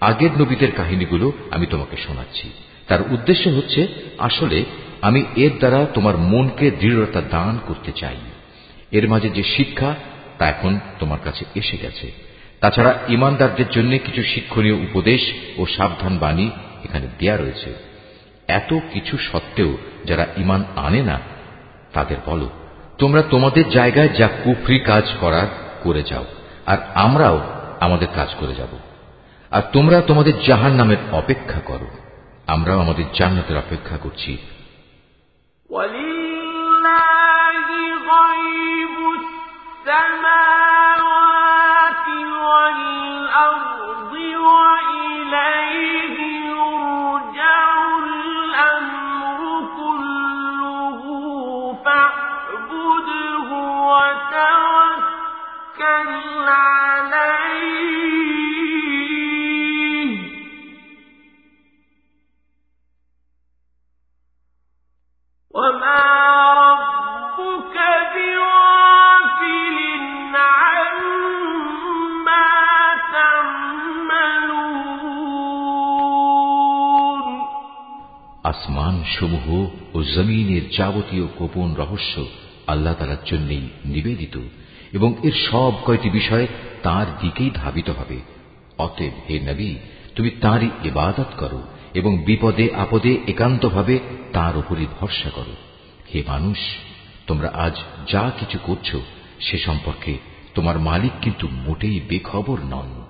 আগের নবীদের কাহিনীগুলো আমি তোমাকে শোনাচ্ছি। তার উদ্দেশ্য হচ্ছে, আসলে আমি এর দ্বারা তোমার মনকে দৃঢ়তা দান করতে চাই। এর মাঝে যে শিক্ষা, তা এখন তোমার কাছে এসে গেছে। তাছাড়া ইমানদারদের জন্য কিছু শিক্ষণীয় উপদেশ ও সাবধান বাণী এখানে দেয়া রয়েছে। এত কিছু সত্ত্বেও যারা ইমান আনে না, তাদের বলো, তোমরা তোমাদের জায়গায় যা কুফরি কাজ করার, করে যাও, আর আমরাও আমাদের কাজ করে যাব। আর তোমরা তোমাদের জাহান নামের অপেক্ষা করো। আমরাও আমাদের জান্নাতের অপেক্ষা করছি। আসমান সমূহ ও জমিনের যাবতীয় গোপন রহস্য আল্লাহ তালার জন্যই নিবেদিত, এবং এর সব কয়টি বিষয় তার দিকেই ধাবিত হবে। অতএব হে নবী, তুমি তাঁরই ইবাদত করো এবং বিপদে আপদে একান্তভাবে তার উপরই ভরসা করো। হে মানুষ, তোমরা আজ যা কিছু করছ সে সম্পর্কে তোমার মালিক কিন্তু মোটেই বেখবর নন।